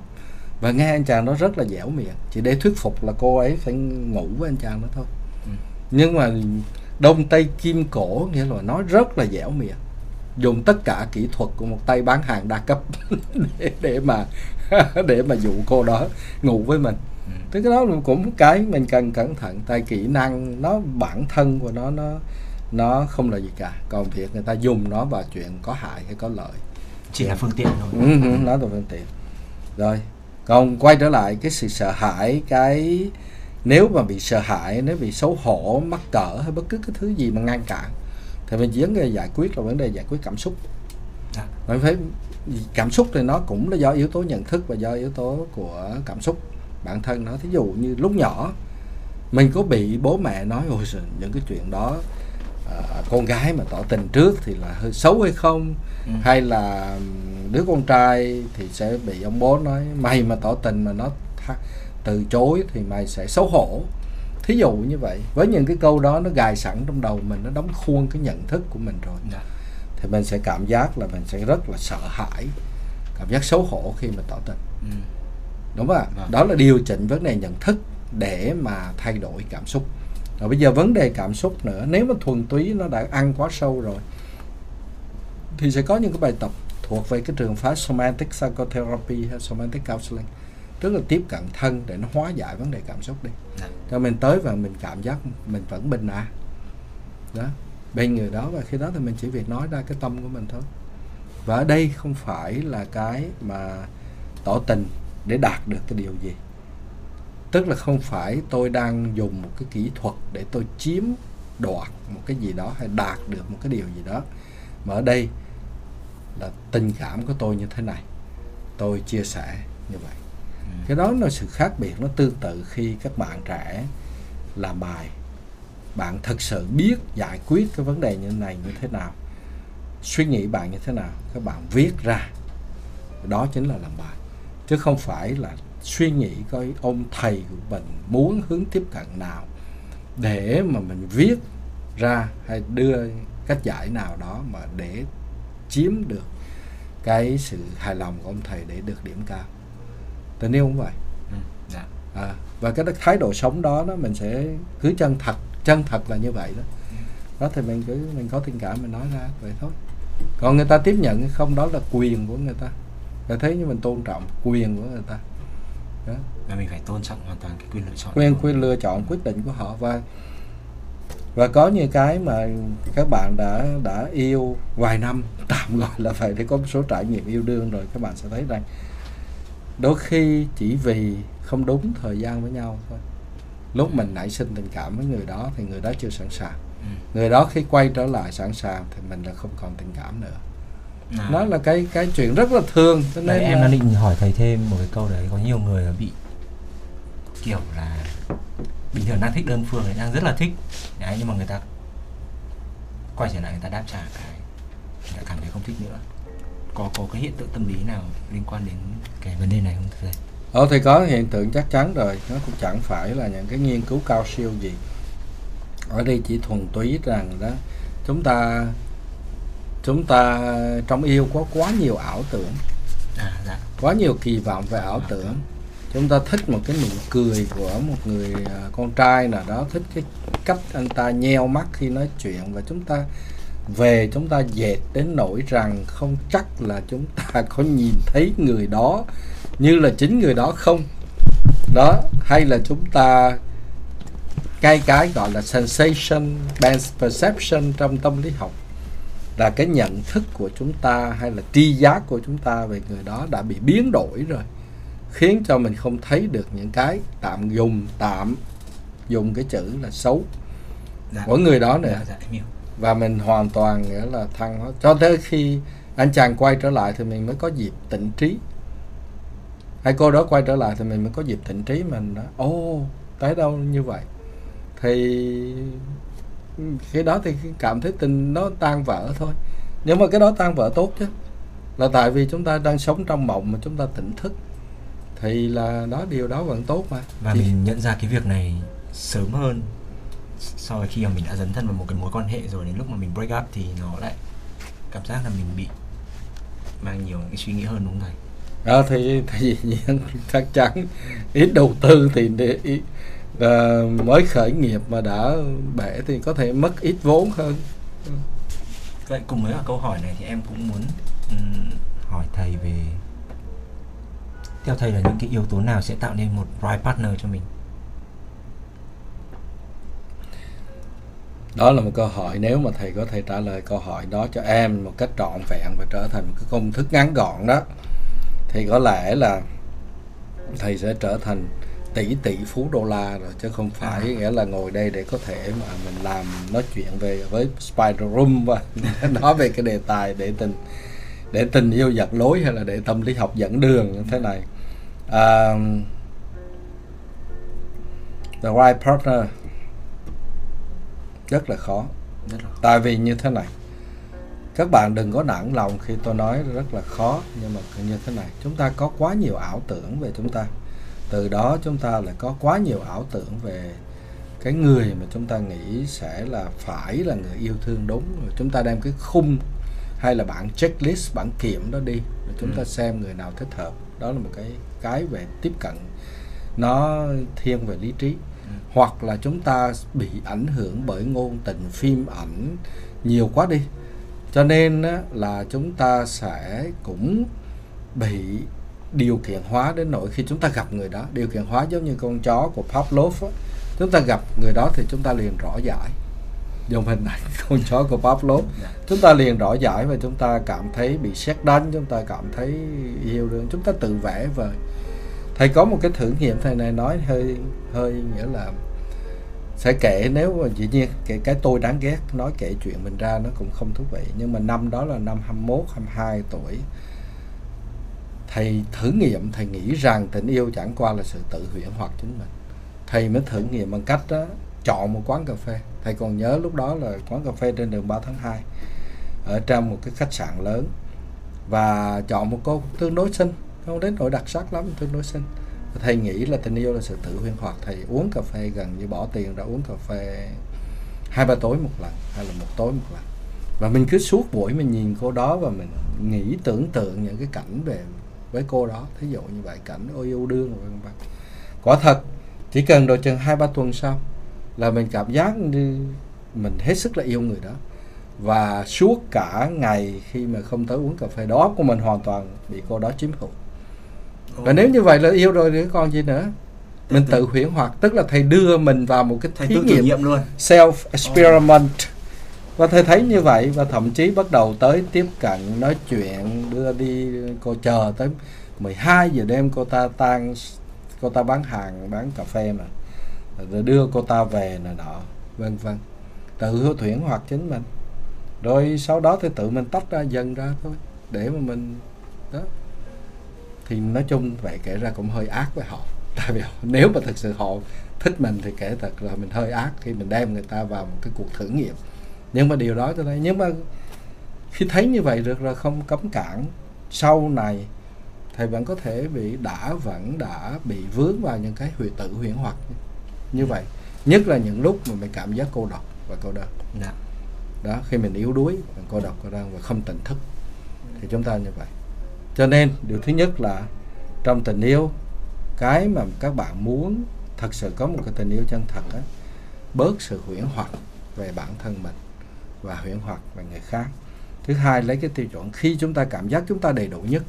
Và nghe anh chàng đó rất là dẻo miệng chỉ để thuyết phục là cô ấy phải ngủ với anh chàng đó thôi. Ừ. nhưng mà đông tây kim cổ nghĩa là nói rất là dẻo miệng dùng tất cả kỹ thuật của một tay bán hàng đa cấp để để mà để mà dụ cô đó ngủ với mình. Ừ. thế cái đó cũng cái mình cần cẩn thận tại kỹ năng nó bản thân của nó nó nó không là gì cả. Còn việc người ta dùng nó vào chuyện có hại hay có lợi. Chỉ là phương tiện thôi. Ừ, ừ, nó là phương tiện. Rồi còn quay trở lại cái sự sợ hãi cái nếu mà bị sợ hãi nếu bị xấu hổ mắc cỡ hay bất cứ cái thứ gì mà ngăn cản thì mình chỉ vấn đề giải quyết là vấn đề giải quyết cảm xúc Dạ. mình phải cảm xúc thì nó cũng là do yếu tố nhận thức và do yếu tố của cảm xúc bản thân nó thí dụ như lúc nhỏ mình có bị bố mẹ nói ôi giời, những cái chuyện đó à, con gái mà tỏ tình trước thì là hơi xấu hay không Ừ. hay là đứa con trai thì sẽ bị ông bố nói mày mà tỏ tình mà nó tha- từ chối thì mày sẽ xấu hổ thí dụ như vậy với những cái câu đó nó gài sẵn trong đầu mình nó đóng khuôn cái nhận thức của mình rồi Dạ. thì mình sẽ cảm giác là mình sẽ rất là sợ hãi cảm giác xấu hổ khi mà tỏ tình Ừ. đúng không ạ Vâng. đó là điều chỉnh vấn đề nhận thức để mà thay đổi cảm xúc rồi bây giờ vấn đề cảm xúc nữa nếu mà thuần túy nó đã ăn quá sâu rồi thì sẽ có những cái bài tập thuộc về cái trường phái somatic psychotherapy hay somatic counseling tức là tiếp cận thân để nó hóa giải vấn đề cảm xúc đi. Dạ. cho mình tới và mình cảm giác mình vẫn bình an. Đó. Bên người đó và khi đó thì mình chỉ việc nói ra cái tâm của mình thôi. Và ở đây không phải là cái mà tỏ tình để đạt được cái điều gì. Tức là không phải tôi đang dùng một cái kỹ thuật để tôi chiếm đoạt một cái gì đó hay đạt được một cái điều gì đó. Mà ở đây là tình cảm của tôi như thế này. Tôi chia sẻ như vậy cái đó là sự khác biệt nó tương tự khi các bạn trẻ làm bài. Bạn thực sự biết giải quyết cái vấn đề như này như thế nào, suy nghĩ bạn như thế nào, các bạn viết ra. Đó chính là làm bài. Chứ không phải là suy nghĩ coi ông thầy của mình muốn hướng tiếp cận nào để mà mình viết ra hay đưa cách giải nào đó mà để chiếm được cái sự hài lòng của ông thầy để được điểm cao tình yêu cũng vậy. Ừ. Dạ. à, và cái thái độ sống đó đó mình sẽ cứ chân thật chân thật là như vậy đó. Đó thì mình cứ mình có tình cảm mình nói ra vậy thôi. Còn người ta tiếp nhận hay không đó là quyền của người ta. Và thế nhưng mình tôn trọng quyền của người ta. Đó. và mình phải tôn trọng hoàn toàn cái quyền lựa chọn quyền quyền lựa chọn quyết định của họ. Và và có những cái mà các bạn đã đã yêu vài năm tạm gọi là vậy để có một số trải nghiệm yêu đương rồi các bạn sẽ thấy rằng đôi khi chỉ vì không đúng thời gian với nhau thôi. Lúc mình nảy sinh tình cảm với người đó thì người đó chưa sẵn sàng. Ừ. người đó khi quay trở lại sẵn sàng thì mình là không còn tình cảm nữa. À. nó là cái cái chuyện rất là thường cho Đấy, nên em đang định hỏi thầy thêm một cái câu đấy có nhiều người bị kiểu là bình thường đang thích đơn phương ấy đang rất là thích. Đấy nhưng mà người ta quay trở lại người ta đáp trả cái người ta cảm thấy không thích nữa. Có có cái hiện tượng tâm lý nào liên quan đến cái vấn đề này không thầy? Ờ thì có hiện tượng chắc chắn rồi. Nó cũng chẳng phải là những cái nghiên cứu cao siêu gì. Ở đây chỉ thuần túy rằng đó Chúng ta Chúng ta trong yêu có quá nhiều ảo tưởng. À dạ. Quá nhiều kỳ vọng về ảo tưởng. Chúng ta thích một cái nụ cười của một người à, con trai nào đó Thích cái cách anh ta nheo mắt khi nói chuyện Và chúng ta về chúng ta dệt đến nỗi rằng không chắc là chúng ta có nhìn thấy người đó như là chính người đó không. Đó hay là chúng ta cái cái gọi là sensation based perception trong tâm lý học. Là cái nhận thức của chúng ta hay là tri giác của chúng ta về người đó đã bị biến đổi rồi. Khiến cho mình không thấy được những cái tạm dùng tạm dùng cái chữ là xấu. Dạ. Của người đó nữa dạ dạ và mình hoàn toàn nghĩa là thăng hóa cho tới khi anh chàng quay trở lại thì mình mới có dịp tỉnh trí. Hay cô đó quay trở lại thì mình mới có dịp tỉnh trí mình đó. Ô tới đâu như vậy? Thì khi đó thì cảm thấy tình nó tan vỡ thôi. Nhưng mà cái đó tan vỡ tốt chứ là tại vì chúng ta đang sống trong mộng mà chúng ta tỉnh thức. Thì là đó điều đó vẫn tốt mà. Và Chỉ- mình nhận ra cái việc này sớm hơn so với khi mà mình đã dấn thân vào một cái mối quan hệ rồi đến lúc mà mình break up thì nó lại cảm giác là mình bị mang nhiều cái suy nghĩ hơn đúng không thầy? Đó thì thì dĩ nhiên chắc chắn. Ít đầu tư thì để ý, ờ, mới khởi nghiệp mà đã bể thì có thể mất ít vốn hơn. Vậy cùng với câu hỏi này thì em cũng muốn ừm, hỏi thầy về theo thầy là những cái yếu tố nào sẽ tạo nên một right partner cho mình đó là một câu hỏi nếu mà thầy có thể trả lời câu hỏi đó cho em một cách trọn vẹn và trở thành một cái công thức ngắn gọn đó thì có lẽ là thầy sẽ trở thành tỷ tỷ phú đô la rồi chứ không phải À. nghĩa là ngồi đây để có thể mà mình làm nói chuyện về với spider room và nói về cái đề tài để tình để tình yêu giật lối hay là để tâm lý học dẫn đường như thế này à, the right partner rất là khó. Rất là tại vì như thế này các bạn đừng có nản lòng khi tôi nói rất là khó nhưng mà như thế này chúng ta có quá nhiều ảo tưởng về chúng ta. Từ đó chúng ta lại có quá nhiều ảo tưởng về cái người mà chúng ta nghĩ sẽ là phải là người yêu thương đúng. Rồi chúng ta đem cái khung hay là bản checklist bản kiểm đó đi rồi chúng ta Ừ. xem người nào thích hợp. Đó là một cái cái về tiếp cận. Nó thiên về lý trí hoặc là chúng ta bị ảnh hưởng bởi ngôn tình phim ảnh nhiều quá đi. Cho nên là chúng ta sẽ cũng bị điều kiện hóa đến nỗi khi chúng ta gặp người đó. Điều kiện hóa giống như con chó của Pavlov á, chúng ta gặp người đó thì chúng ta liền rõ giải. Dùng hình ảnh con chó của Pavlov. Chúng ta liền rõ giải và chúng ta cảm thấy bị xét đánh chúng ta cảm thấy yêu đương chúng ta tự vẽ vời thầy có một cái thử nghiệm thầy này nói hơi hơi nghĩa là sẽ kể, nếu mà dĩ nhiên cái cái tôi đáng ghét, nói kể chuyện mình ra nó cũng không thú vị. Nhưng mà năm đó là năm 21 22 tuổi, thầy thử nghiệm, thầy nghĩ rằng tình yêu chẳng qua là sự tự huyễn hoặc chính mình. Thầy mới thử nghiệm bằng cách đó, chọn một quán cà phê. Thầy còn nhớ lúc đó là quán cà phê trên đường 3 tháng 2 ở trong một cái khách sạn lớn, và chọn một cô tương đối xinh không đến nỗi đặc sắc lắm tương đối xinh thầy nghĩ là tình yêu là sự tự huyên hoặc. Thầy uống cà phê gần như bỏ tiền ra uống cà phê hai, ba tối một lần, hay là một tối một lần. Và mình cứ suốt buổi mình nhìn cô đó và mình nghĩ, tưởng tượng những cái cảnh về với cô đó. Thí dụ như vậy, cảnh ôi yêu đương vân vân. Quả thật, chỉ cần độ chừng hai, ba tuần sau là mình cảm giác như mình hết sức là yêu người đó. Và suốt cả ngày khi mà không tới uống cà phê đó, của mình hoàn toàn bị cô đó chiếm hữu và nếu như vậy là yêu rồi thì còn gì nữa? Mình tự huyễn hoặc tức là thầy đưa mình vào một cái thầy thí thử nghiệm nghiệm luôn. self experiment và thầy thấy như vậy và thậm chí bắt đầu tới tiếp cận nói chuyện đưa đi cô chờ tới 12 giờ đêm cô ta tan cô ta bán hàng bán cà phê mà. Rồi đưa cô ta về này nọ vân vân. Tự huyễn hoặc chính mình. Rồi sau đó thì tự mình tách ra dần ra thôi để mà mình đó thì nói chung vậy kể ra cũng hơi ác với họ. Tại vì nếu mà thực sự họ thích mình thì kể thật là mình hơi ác khi mình đem người ta vào một cái cuộc thử nghiệm. Nhưng mà điều đó tôi thấy nhưng mà khi thấy như vậy được là không cấm cản sau này thầy vẫn có thể bị đã vẫn đã bị vướng vào những cái hủy tự huyễn hoặc như vậy. Nhất là những lúc mà mình cảm giác cô độc và cô đơn. Dạ. đó khi mình yếu đuối và cô độc cô đơn và không tỉnh thức. Thì chúng ta như vậy cho nên điều thứ nhất là trong tình yêu cái mà các bạn muốn thật sự có một cái tình yêu chân thật á bớt sự huyễn hoặc về bản thân mình và huyễn hoặc về người khác. Thứ hai lấy cái tiêu chuẩn khi chúng ta cảm giác chúng ta đầy đủ nhất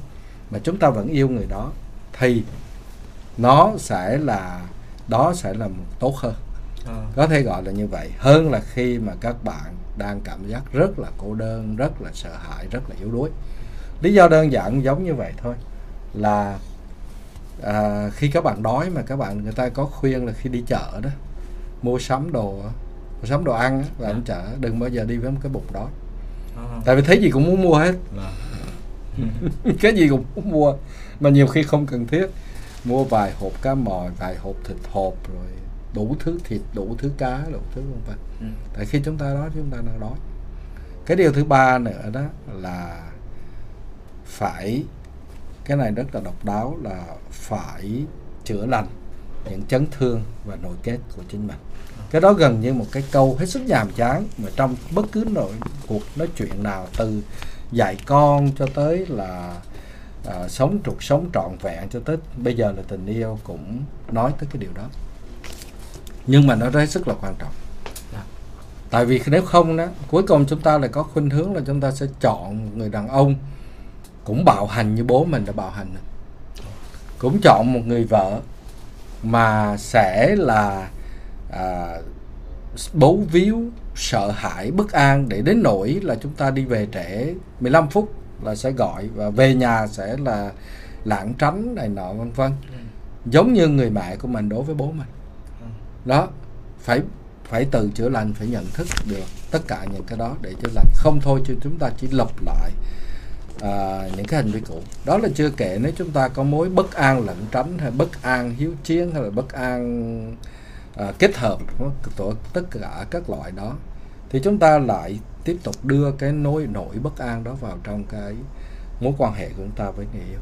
mà chúng ta vẫn yêu người đó thì nó sẽ là đó sẽ là một tốt hơn. Ờ. có thể gọi là như vậy. Hơn là khi mà các bạn đang cảm giác rất là cô đơn rất là sợ hãi rất là yếu đuối lý do đơn giản giống như vậy thôi là à, khi các bạn đói mà các bạn người ta có khuyên là khi đi chợ đó mua sắm đồ mua sắm đồ ăn và Dạ. ăn chợ đừng bao giờ đi với một cái bụng đói Ờ. tại vì thấy gì cũng muốn mua hết Vâng. cái gì cũng muốn mua mà nhiều khi không cần thiết mua vài hộp cá mòi vài hộp thịt hộp rồi đủ thứ thịt đủ thứ cá đủ thứ vân vân Ừ. tại khi chúng ta đói chúng ta đang đói cái điều thứ ba nữa đó là phải cái này rất là độc đáo là phải chữa lành những chấn thương và nội kết của chính mình. Cái đó gần như một cái câu hết sức nhàm chán mà trong bất cứ nội cuộc nói chuyện nào từ dạy con cho tới là à, sống trục sống trọn vẹn cho tới bây giờ là tình yêu cũng nói tới cái điều đó. Nhưng mà nó rất sức là quan trọng. Dạ. tại vì nếu không đó cuối cùng chúng ta lại có khuynh hướng là chúng ta sẽ chọn người đàn ông cũng bạo hành như bố mình đã bạo hành. Cũng chọn một người vợ mà sẽ là à, bấu víu sợ hãi bất an để đến nỗi là chúng ta đi về trễ. 15 phút là sẽ gọi và về nhà sẽ là lảng tránh này nọ vân vân. Giống như người mẹ của mình đối với bố mình. Đó phải phải tự chữa lành phải nhận thức được tất cả những cái đó để chữa lành. Không thôi chứ chúng ta chỉ lặp lại à, những cái hành vi cũ. Đó là chưa kể nếu chúng ta có mối bất an lẩn tránh hay bất an hiếu chiến hay là bất an à, kết hợp của tất cả các loại đó thì chúng ta lại tiếp tục đưa cái nỗi nỗi bất an đó vào trong cái mối quan hệ của chúng ta với người yêu.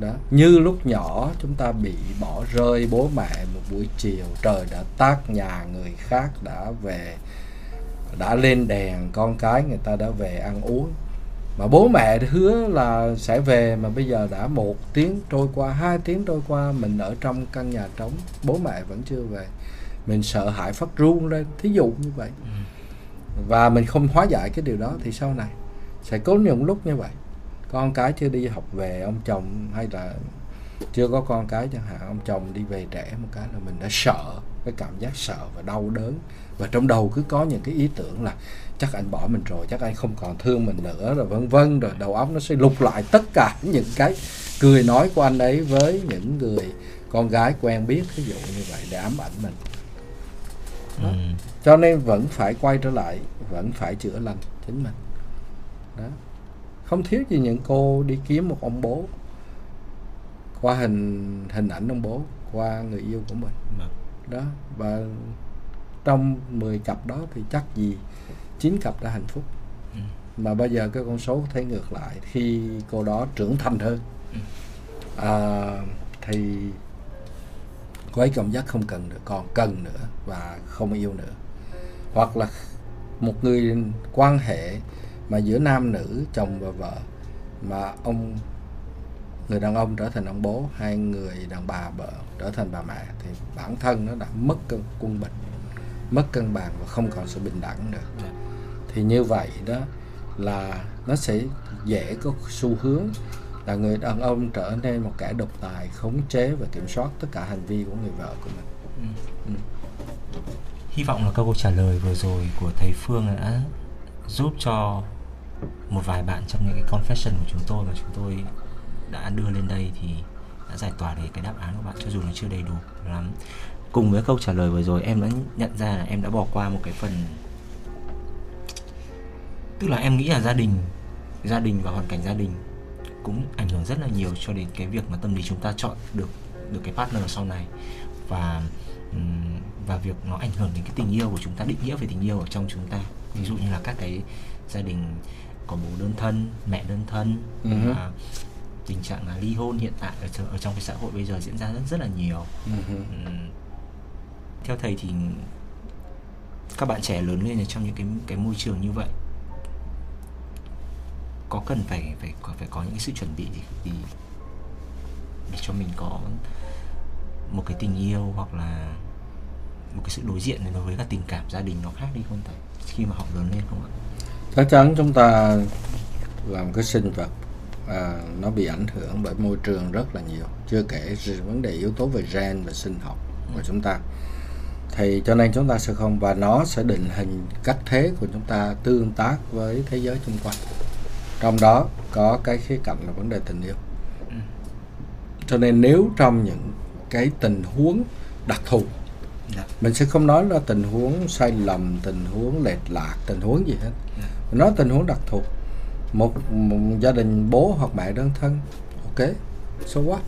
Đó như lúc nhỏ chúng ta bị bỏ rơi bố mẹ một buổi chiều trời đã tắt nhà người khác đã về đã lên đèn con cái người ta đã về ăn uống mà bố mẹ hứa là sẽ về mà bây giờ đã một tiếng trôi qua hai tiếng trôi qua mình ở trong căn nhà trống. Bố mẹ vẫn chưa về. Mình sợ hãi phát run lên thí dụ như vậy. Và mình không hóa giải cái điều đó thì sau này sẽ có những lúc như vậy. Con cái chưa đi học về ông chồng hay là chưa có con cái chẳng hạn ông chồng đi về trễ một cái là mình đã sợ cái cảm giác sợ và đau đớn. Và trong đầu cứ có những cái ý tưởng là chắc anh bỏ mình rồi chắc anh không còn thương mình nữa rồi vân vân rồi đầu óc nó sẽ lục lại tất cả những cái cười nói của anh ấy với những người con gái quen biết ví dụ như vậy để ám ảnh mình. Đó. Ừ. cho nên vẫn phải quay trở lại vẫn phải chữa lành chính mình. Đó. Không thiếu gì những cô đi kiếm một ông bố qua hình hình ảnh ông bố qua người yêu của mình vâng. đó và trong 10 cặp đó thì chắc gì chín cặp đã hạnh phúc ừ. mà bây giờ cái con số thấy ngược lại khi cô đó trưởng thành hơn ừ. à, thì cô ấy cảm giác không cần nữa còn cần nữa và không yêu nữa hoặc là một người quan hệ mà giữa nam nữ chồng và vợ mà ông người đàn ông trở thành ông bố hai người đàn bà vợ trở thành bà mẹ thì bản thân nó đã mất cân quân bình mất cân bằng và không còn sự bình đẳng nữa dạ. thì như vậy đó là nó sẽ dễ có xu hướng là người đàn ông trở nên một kẻ độc tài khống chế và kiểm soát tất cả hành vi của người vợ của mình ừ. Ừ. hy vọng là câu trả lời vừa rồi của thầy Phương đã giúp cho một vài bạn trong những cái confession của chúng tôi mà chúng tôi đã đưa lên đây thì đã giải tỏa được cái đáp án của bạn cho dù nó chưa đầy đủ lắm. Cùng với câu trả lời vừa rồi em đã nhận ra là em đã bỏ qua một cái phần tức là em nghĩ là gia đình gia đình và hoàn cảnh gia đình cũng ảnh hưởng rất là nhiều cho đến cái việc mà tâm lý chúng ta chọn được được cái partner sau này. Và và việc nó ảnh hưởng đến cái tình yêu của chúng ta định nghĩa về tình yêu ở trong chúng ta. Ví dụ như là các cái gia đình có bố đơn thân mẹ đơn thân uh-huh. Tình trạng là ly hôn hiện tại ở, ở trong cái xã hội bây giờ diễn ra rất rất là nhiều. Uh-huh. theo thầy thì các bạn trẻ lớn lên ở trong những cái cái môi trường như vậy có cần phải phải phải có những cái sự chuẩn bị gì để, để cho mình có một cái tình yêu hoặc là một cái sự đối diện đối với các tình cảm gia đình nó khác đi không thầy? Khi mà họ lớn lên không ạ? Chắc chắn chúng ta làm cái sinh vật à, nó bị ảnh hưởng bởi môi trường rất là nhiều. Chưa kể vấn đề yếu tố về gen và sinh học của chúng ta. Thì cho nên chúng ta sẽ không và nó sẽ định hình cách thế của chúng ta tương tác với thế giới xung quanh. Trong đó có cái khía cạnh là vấn đề tình yêu. Ừ. cho nên nếu trong những cái tình huống đặc thù dạ. mình sẽ không nói là tình huống sai lầm tình huống lệch lạc tình huống gì hết. Dạ. mình nói tình huống đặc thù một, một gia đình bố hoặc mẹ đơn thân. Ok so what?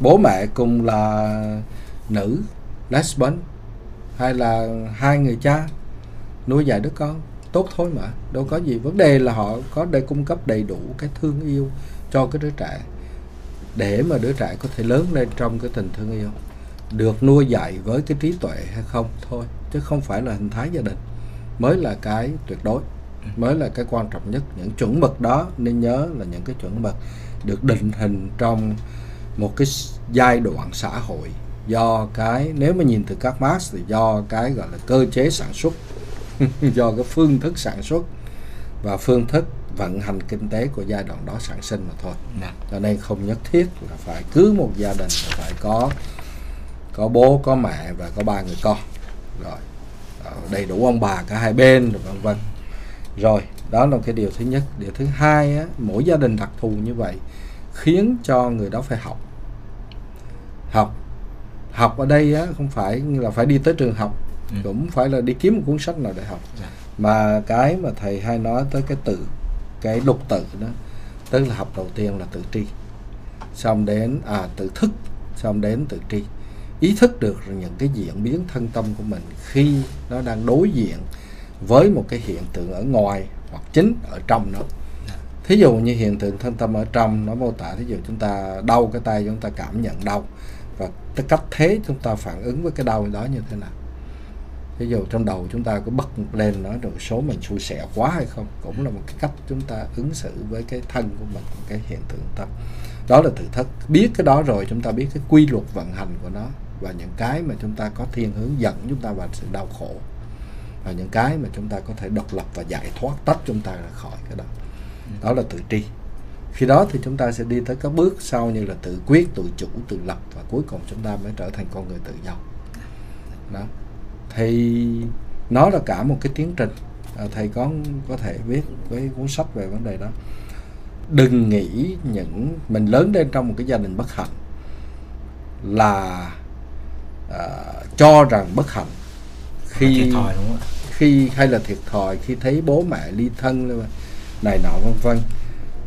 Bố mẹ cùng là nữ lesbian hay là hai người cha nuôi dạy đứa con. Tốt thôi mà đâu có gì. Vấn đề là họ có để cung cấp đầy đủ cái thương yêu cho cái đứa trẻ để mà đứa trẻ có thể lớn lên trong cái tình thương yêu. Được nuôi dạy với cái trí tuệ hay không? Thôi chứ không phải là hình thái gia đình. Mới là cái tuyệt đối mới là cái quan trọng nhất. Những chuẩn mực đó nên nhớ là những cái chuẩn mực được định hình trong một cái giai đoạn xã hội. Do cái nếu mà nhìn từ các Marx thì do cái gọi là cơ chế sản xuất do cái phương thức sản xuất và phương thức vận hành kinh tế của giai đoạn đó sản sinh mà thôi. Dạ. cho nên không nhất thiết là phải cứ một gia đình là phải có có bố có mẹ và có ba người con. Rồi ờ, đầy đủ ông bà cả hai bên rồi vân vân rồi đó là cái điều thứ nhất. Điều thứ hai á, mỗi gia đình đặc thù như vậy khiến cho người đó phải học. Học. Học ở đây á, không phải là phải đi tới trường học ừ. cũng phải là đi kiếm một cuốn sách nào để học. Dạ. mà cái mà thầy hay nói tới cái tự cái lục tự đó tức là học đầu tiên là tự tri. Xong đến à tự thức xong đến tự tri. Ý thức được những cái diễn biến thân tâm của mình khi nó đang đối diện với một cái hiện tượng ở ngoài hoặc chính ở trong nó. Thí dụ như hiện tượng thân tâm ở trong nó mô tả, thí dụ chúng ta đau cái tay, chúng ta cảm nhận đau và cái cách thế chúng ta phản ứng với cái đau đó như thế nào. Ví dụ trong đầu chúng ta có bật lên nói rồi số mình xui xẻo quá hay không, cũng là một cái cách chúng ta ứng xử với cái thân của mình cái hiện tượng tâm. Đó là thử thách. Biết cái đó rồi, chúng ta biết cái quy luật vận hành của nó và những cái mà chúng ta có thiên hướng dẫn chúng ta vào sự đau khổ và những cái mà chúng ta có thể độc lập và giải thoát tách chúng ta ra khỏi cái đó. Đó là tự tri. Khi đó thì chúng ta sẽ đi tới các bước sau như là tự quyết tự chủ tự lập và cuối cùng chúng ta mới trở thành con người tự do. Đó. Thì nó là cả một cái tiến trình. À, thầy có có thể viết cái cuốn sách về vấn đề đó. Đừng nghĩ những mình lớn lên trong một cái gia đình bất hạnh là à, cho rằng bất hạnh khi thiệt thòi đúng không khi hay là thiệt thòi khi thấy bố mẹ ly thân này nọ vân vân.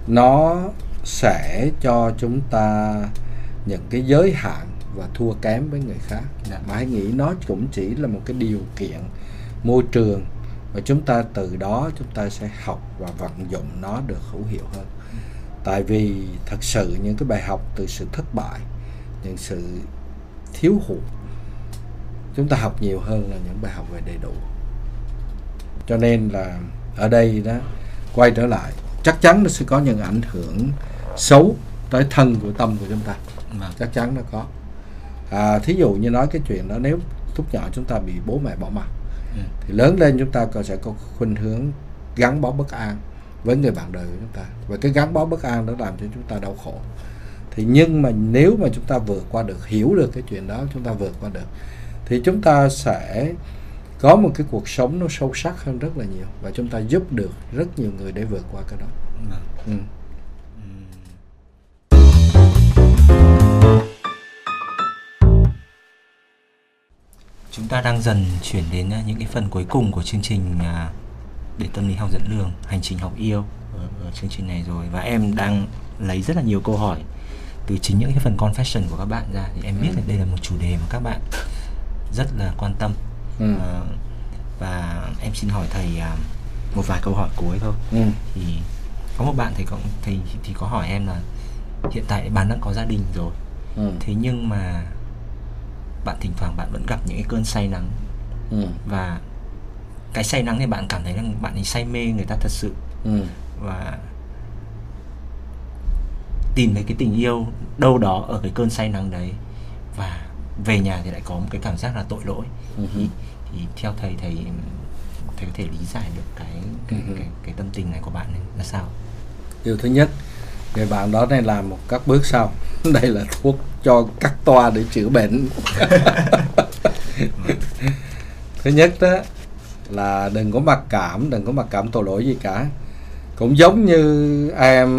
Nó sẽ cho chúng ta những cái giới hạn và thua kém với người khác. Dạ. mà hãy nghĩ nó cũng chỉ là một cái điều kiện môi trường và chúng ta từ đó chúng ta sẽ học và vận dụng nó được hữu hiệu hơn. Tại vì thật sự những cái bài học từ sự thất bại những sự thiếu hụt chúng ta học nhiều hơn là những bài học về đầy đủ. Cho nên là ở đây đó quay trở lại chắc chắn nó sẽ có những ảnh hưởng xấu tới thân của tâm của chúng ta. Vâng. chắc chắn nó có. À, thí dụ như nói cái chuyện đó nếu lúc nhỏ chúng ta bị bố mẹ bỏ mặc Ừ. thì lớn lên chúng ta còn sẽ có khuynh hướng gắn bó bất an với người bạn đời của chúng ta. Và cái gắn bó bất an đó làm cho chúng ta đau khổ. Thì nhưng mà nếu mà chúng ta vượt qua được hiểu được cái chuyện đó chúng ta vượt qua được thì chúng ta sẽ có một cái cuộc sống nó sâu sắc hơn rất là nhiều và chúng ta giúp được rất nhiều người để vượt qua cái đó Vâng. ừ. Chúng ta đang dần chuyển đến à, những cái phần cuối cùng của chương trình à, để tâm lý học dẫn đường hành trình học yêu ở, ở chương trình này rồi và em đang lấy rất là nhiều câu hỏi từ chính những cái phần confession của các bạn ra thì em biết Ừ. là đây là một chủ đề mà các bạn rất là quan tâm Ừ. Ờ, và em xin hỏi thầy à, một vài câu hỏi cuối thôi Ừ. thì có một bạn thầy có thầy thì có hỏi em là hiện tại bạn đã có gia đình rồi Ừ. thế nhưng mà bạn thỉnh thoảng bạn vẫn gặp những cái cơn say nắng Ừ. và cái say nắng thì bạn cảm thấy là bạn ấy say mê người ta thật sự Ừ. và tìm thấy cái tình yêu đâu đó ở cái cơn say nắng đấy và về nhà thì lại có một cái cảm giác là tội lỗi. Ừ. thì, thì theo thầy thầy thầy có thể lý giải được cái cái, Ừ. cái, cái tâm tình này của bạn này là sao? Điều thứ nhất người bạn đó nên làm một các bước sau. Đây là thuốc cho cắt toa để chữa bệnh. Thứ nhất đó là đừng có mặc cảm đừng có mặc cảm tội lỗi gì cả cũng giống như em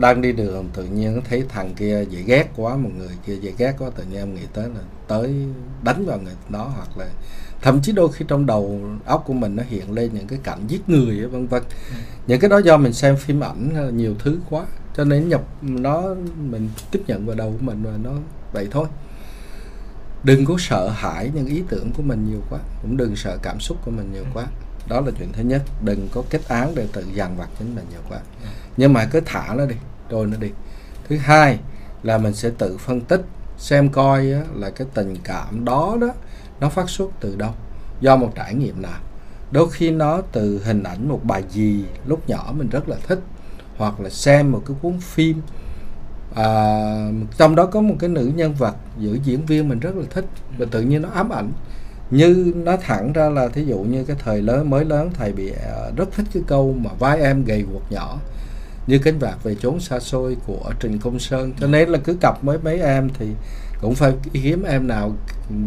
đang đi đường tự nhiên thấy thằng kia dễ ghét quá một người kia dễ ghét quá tự nhiên em nghĩ tới là tới đánh vào người đó hoặc là thậm chí đôi khi trong đầu óc của mình nó hiện lên những cái cảnh giết người vân vân. Những cái đó do mình xem phim ảnh hay là nhiều thứ quá cho nên nhập nó mình tiếp nhận vào đầu của mình và nó vậy thôi. Đừng có sợ hãi những ý tưởng của mình nhiều quá cũng đừng sợ cảm xúc của mình nhiều quá đó là chuyện thứ nhất. Đừng có kết án để tự dằn vặt chính mình nhiều quá. Nhưng mà cứ thả nó đi rồi nó đi. Thứ hai là mình sẽ tự phân tích xem coi á, là cái tình cảm đó đó nó phát xuất từ đâu do một trải nghiệm nào. Đôi khi nó từ hình ảnh một bài gì lúc nhỏ mình rất là thích hoặc là xem một cái cuốn phim. À, trong đó có một cái nữ nhân vật giữa diễn viên mình rất là thích và tự nhiên nó ám ảnh như nó thẳng ra là thí dụ như cái thời lớn mới lớn thầy bị à, rất thích cái câu mà vai em gầy guộc nhỏ như cánh vạc về chốn xa xôi của Trình Công Sơn. Cho nên là cứ cặp với mấy em thì cũng phải hiếm em nào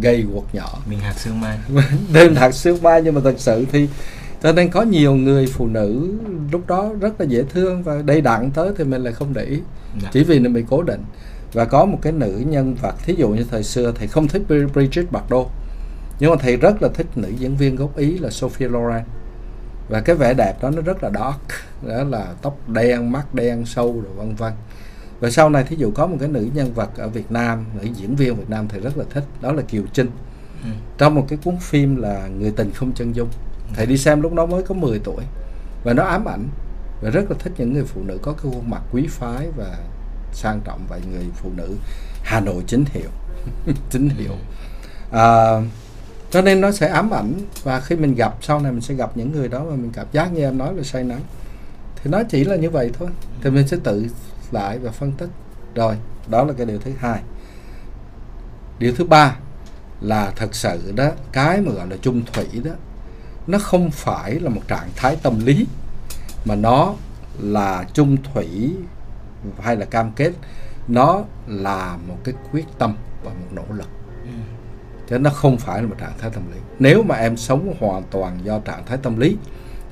gầy guộc nhỏ. Mình hạt sương mai. Đơn hạt sương mai nhưng mà thật sự thì cho nên có nhiều người phụ nữ lúc đó rất là dễ thương và đầy đặn tới thì mình lại không để ý. Dạ. chỉ vì bị cố định. Và có một cái nữ nhân vật thí dụ như thời xưa thầy không thích Bri- Bridget Bardot nhưng mà thầy rất là thích nữ diễn viên gốc Ý là Sophia Loren. Và cái vẻ đẹp đó nó rất là dark đó là tóc đen mắt đen sâu rồi vân vân. Và sau này thí dụ có một cái nữ nhân vật ở Việt Nam nữ diễn viên Việt Nam thầy rất là thích đó là Kiều Trinh. Ừ. trong một cái cuốn phim là Người tình không chân dung. Thầy đi xem lúc đó mới có 10 tuổi. Và nó ám ảnh. Và rất là thích những người phụ nữ có cái khuôn mặt quý phái và sang trọng và người phụ nữ. Hà Nội chính hiệu. Chính hiệu. À, cho nên nó sẽ ám ảnh và khi mình gặp, sau này mình sẽ gặp những người đó mà mình cảm giác như em nói là say nắng. Thì nó chỉ là như vậy thôi. Thì mình sẽ tự lại và phân tích. Rồi, đó là cái điều thứ hai. Điều thứ ba là thật sự đó, cái mà gọi là chung thủy đó, nó không phải là một trạng thái tâm lý, mà nó là chung thủy hay là cam kết. Nó là một cái quyết tâm và một nỗ lực chứ nó không phải là một trạng thái tâm lý. Nếu mà em sống hoàn toàn do trạng thái tâm lý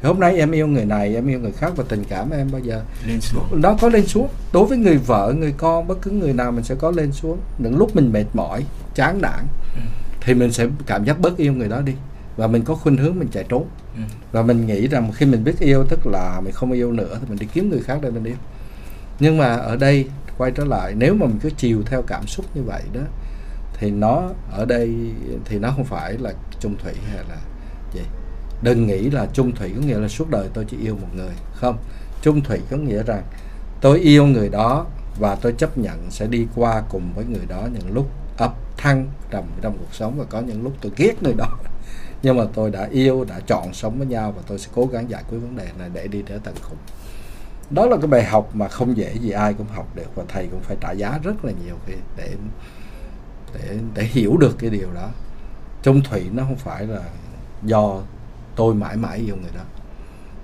thì hôm nay em yêu người này em yêu người khác và tình cảm em bao giờ? Lên xuống. Nó có lên xuống. Đối với người vợ người con bất cứ người nào mình sẽ có lên xuống. Những lúc mình mệt mỏi chán nản Ừ. thì mình sẽ cảm giác bớt yêu người đó đi. Và mình có khuynh hướng mình chạy trốn. Ừ. và mình nghĩ rằng khi mình biết yêu tức là mình không yêu nữa thì mình đi kiếm người khác để mình yêu. Nhưng mà ở đây quay trở lại nếu mà mình cứ chiều theo cảm xúc như vậy đó thì nó ở đây thì nó không phải là chung thủy hay là gì. Đừng nghĩ là chung thủy có nghĩa là suốt đời tôi chỉ yêu một người. Không. Chung thủy có nghĩa rằng tôi yêu người đó và tôi chấp nhận sẽ đi qua cùng với người đó những lúc ấp thăng trầm trong cuộc sống và có những lúc tôi ghét người đó. Nhưng mà tôi đã yêu, đã chọn sống với nhau và tôi sẽ cố gắng giải quyết vấn đề này để đi tới tận cùng. Đó là cái bài học mà không dễ gì ai cũng học được và thầy cũng phải trả giá rất là nhiều để để, để hiểu được cái điều đó. Chung thủy nó không phải là do tôi mãi mãi yêu người đó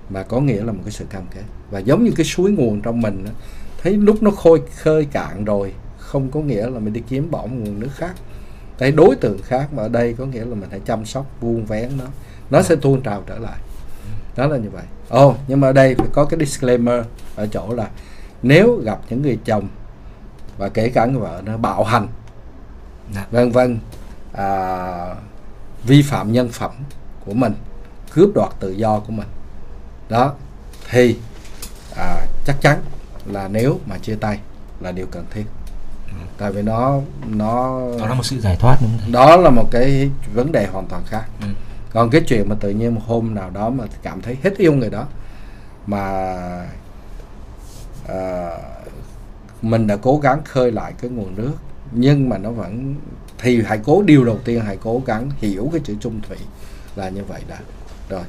mà có nghĩa là một cái sự cam kết. Và giống như cái suối nguồn trong mình đó, thấy lúc nó khôi khơi cạn rồi không có nghĩa là mình đi kiếm bỏ một nguồn nước khác. Cái đối tượng khác mà ở đây có nghĩa là mình phải chăm sóc vuông vén nó nó sẽ tuôn trào trở lại. Đó là như vậy. Ồ nhưng mà ở đây phải có cái disclaimer ở chỗ là nếu gặp những người chồng và kể cả người vợ nó bạo hành Dạ. vân vân. À, vi phạm nhân phẩm của mình cướp đoạt tự do của mình. Đó thì à, chắc chắn là nếu mà chia tay là điều cần thiết. Tại vì nó nó đó là một sự giải thoát đúng không? Đó là một cái vấn đề hoàn toàn khác. Ừ. còn cái chuyện mà tự nhiên một hôm nào đó mà cảm thấy hết yêu người đó mà à, mình đã cố gắng khơi lại cái nguồn nước nhưng mà nó vẫn thì hãy cố điều đầu tiên hãy cố gắng hiểu cái chữ chung thủy là như vậy đã. Rồi.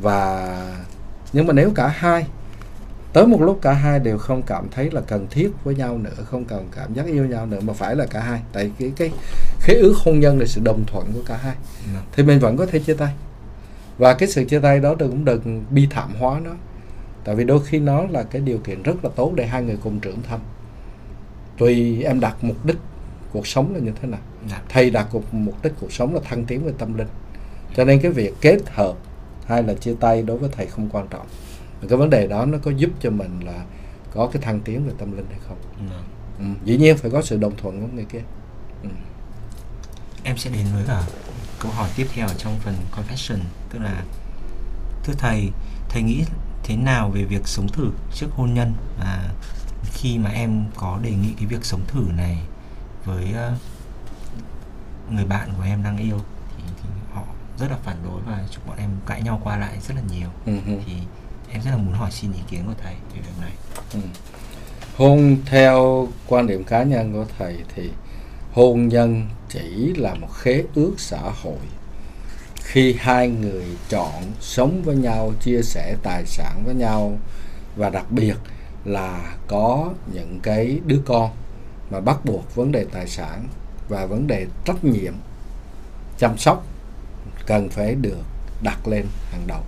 Và nhưng mà nếu cả hai tới một lúc cả hai đều không cảm thấy là cần thiết với nhau nữa không cần cảm giác yêu nhau nữa mà phải là cả hai. Tại cái cái khế ước hôn nhân là sự đồng thuận của cả hai. Dạ. thì mình vẫn có thể chia tay. Và cái sự chia tay đó đừng cũng đừng bi thảm hóa nó. Tại vì đôi khi nó là cái điều kiện rất là tốt để hai người cùng trưởng thành tùy em đặt mục đích cuộc sống là như thế nào Dạ. thầy đặt cuộc mục đích cuộc sống là thăng tiến về tâm linh cho nên cái việc kết hợp hay là chia tay đối với thầy không quan trọng cái vấn đề đó nó có giúp cho mình là có cái thăng tiến về tâm linh hay không Dạ. ừ. dĩ nhiên phải có sự đồng thuận của người kia ừ. em sẽ đến với cả câu hỏi tiếp theo trong phần confession tức là thưa thầy thầy nghĩ thế nào về việc sống thử trước hôn nhân và khi mà em có đề nghị cái việc sống thử này với ờ, người bạn của em đang yêu thì, thì họ rất là phản đối và chúng bọn em cãi nhau qua lại rất là nhiều ừ. thì em rất là muốn hỏi xin ý kiến của thầy về việc này Ừ. hôn theo quan điểm cá nhân của thầy thì hôn nhân chỉ là một khế ước xã hội khi hai người chọn sống với nhau chia sẻ tài sản với nhau và đặc biệt là có những cái đứa con mà bắt buộc vấn đề tài sản và vấn đề trách nhiệm chăm sóc cần phải được đặt lên hàng đầu.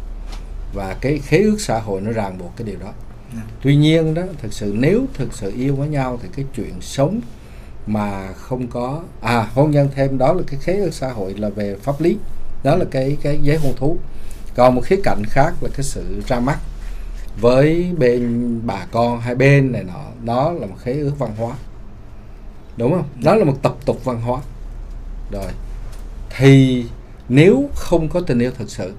Và cái khế ước xã hội nó ràng buộc cái điều đó. Tuy nhiên đó thực sự nếu thực sự yêu với nhau thì cái chuyện sống mà không có à hôn nhân thêm đó là cái khế ước xã hội là về pháp lý. Đó là cái cái giấy hôn thú. Còn một khía cạnh khác là cái sự ra mắt với bên bà con hai bên này nọ, đó là một khế ước văn hóa. Đúng không? Đó là một tập tục văn hóa. Rồi, thì nếu không có tình yêu thật sự,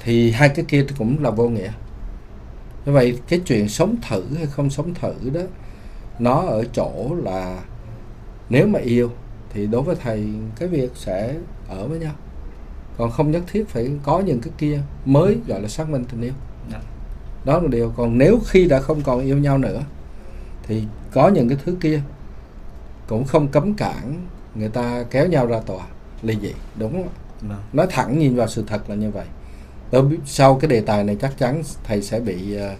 thì hai cái kia cũng là vô nghĩa. Như vậy, cái chuyện sống thử hay không sống thử đó, nó ở chỗ là nếu mà yêu, thì đối với thầy, cái việc sẽ ở với nhau. Còn không nhất thiết phải có những cái kia mới gọi là xác minh tình yêu đó là điều còn nếu khi đã không còn yêu nhau nữa thì có những cái thứ kia cũng không cấm cản người ta kéo nhau ra tòa ly dị đúng không ạ? vâng nói thẳng nhìn vào sự thật là như vậy Tôi biết sau cái đề tài này chắc chắn thầy sẽ bị ờ,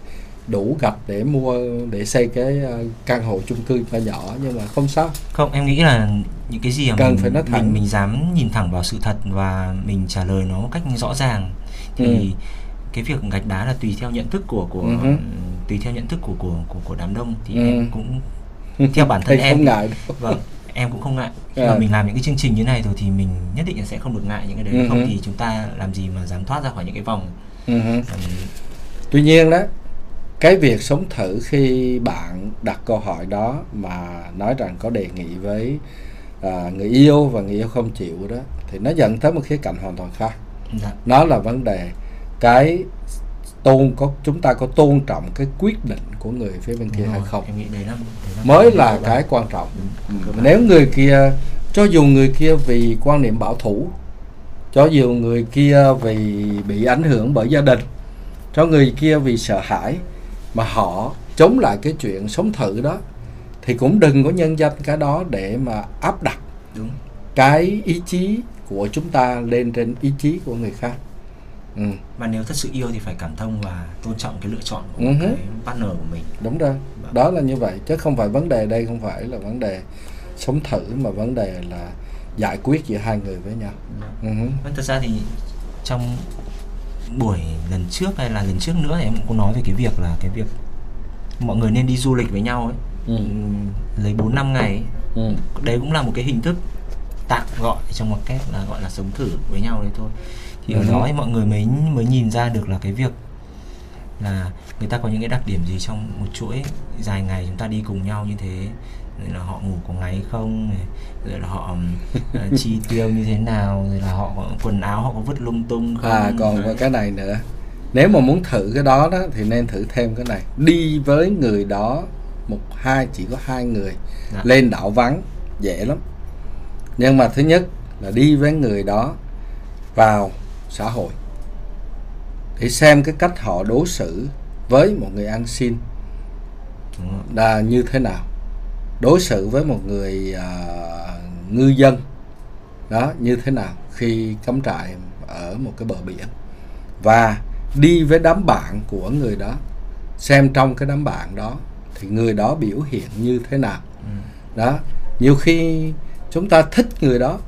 đủ gạch để mua để xây cái ờ, căn hộ chung cư nhỏ nhỏ nhưng mà không sao Không, em nghĩ là những cái gì mà Cần mình, phải nói thẳng. mình mình dám nhìn thẳng vào sự thật và mình trả lời nó một cách rõ ràng thì Ừ. cái việc gạch đá là tùy theo nhận thức của của hứ. tùy theo nhận thức của của của, của đám đông thì Ừ. em cũng theo bản thân em không ngại đâu. vâng em cũng không ngại khi À. mà mình làm những cái chương trình như này rồi thì mình nhất định là sẽ không được ngại những cái đấy Ừ không thì chúng ta làm gì mà dám thoát ra khỏi những cái vòng ừm, Tuy nhiên đó, cái việc sống thử khi bạn đặt câu hỏi đó mà nói rằng có đề nghị với à, người yêu và người yêu không chịu đó thì nó dẫn tới một khía cạnh hoàn toàn khác. dạ, Nó là vấn đề cái tôn có chúng ta có tôn trọng cái quyết định của người phía bên kia hay không em nghĩ đấy là, đấy là mới cái là cái bản. quan trọng. Ừ. Nếu người kia cho dù người kia vì quan niệm bảo thủ cho dù người kia vì bị ảnh hưởng bởi gia đình cho người kia vì sợ hãi mà họ chống lại cái chuyện sống thử đó thì cũng đừng có nhân danh cái đó để mà áp đặt đúng cái ý chí của chúng ta lên trên ý chí của người khác ừ, và nếu thật sự yêu thì phải cảm thông và tôn trọng cái lựa chọn của Ừ cái partner của mình đúng rồi Vâng. đó là như vậy chứ không phải vấn đề đây không phải là vấn đề sống thử mà vấn đề là giải quyết giữa hai người với nhau ừ, hứ. Vâng, thật ra thì trong buổi lần trước hay là lần trước nữa thì em cũng có nói về cái việc là cái việc mọi người nên đi du lịch với nhau ấy Ừ. Ừm, lấy 4 năm ngày ấy. Ừ. đấy cũng là một cái hình thức tạm gọi trong một cách là gọi là sống thử với nhau đấy thôi ở Ừ. đó thì mọi người mới mới nhìn ra được là cái việc là người ta có những cái đặc điểm gì trong một chuỗi dài ngày chúng ta đi cùng nhau như thế. Rồi là họ ngủ có ngáy không rồi là họ ờ, chi tiêu như thế nào rồi là họ quần áo họ có vứt lung tung không? À còn cái này nữa. Nếu mà muốn thử cái đó đó thì nên thử thêm cái này. Đi với người đó một hai chỉ có hai người. Dạ. lên đảo vắng dễ lắm. Nhưng mà thứ nhất là đi với người đó vào xã hội để xem cái cách họ đối xử với một người ăn xin là như thế nào. Đối xử với một người à, ngư dân đó như thế nào khi cắm trại ở một cái bờ biển. Và đi với đám bạn của người đó xem trong cái đám bạn đó thì người đó biểu hiện như thế nào. Ừ. đó nhiều khi chúng ta thích người đó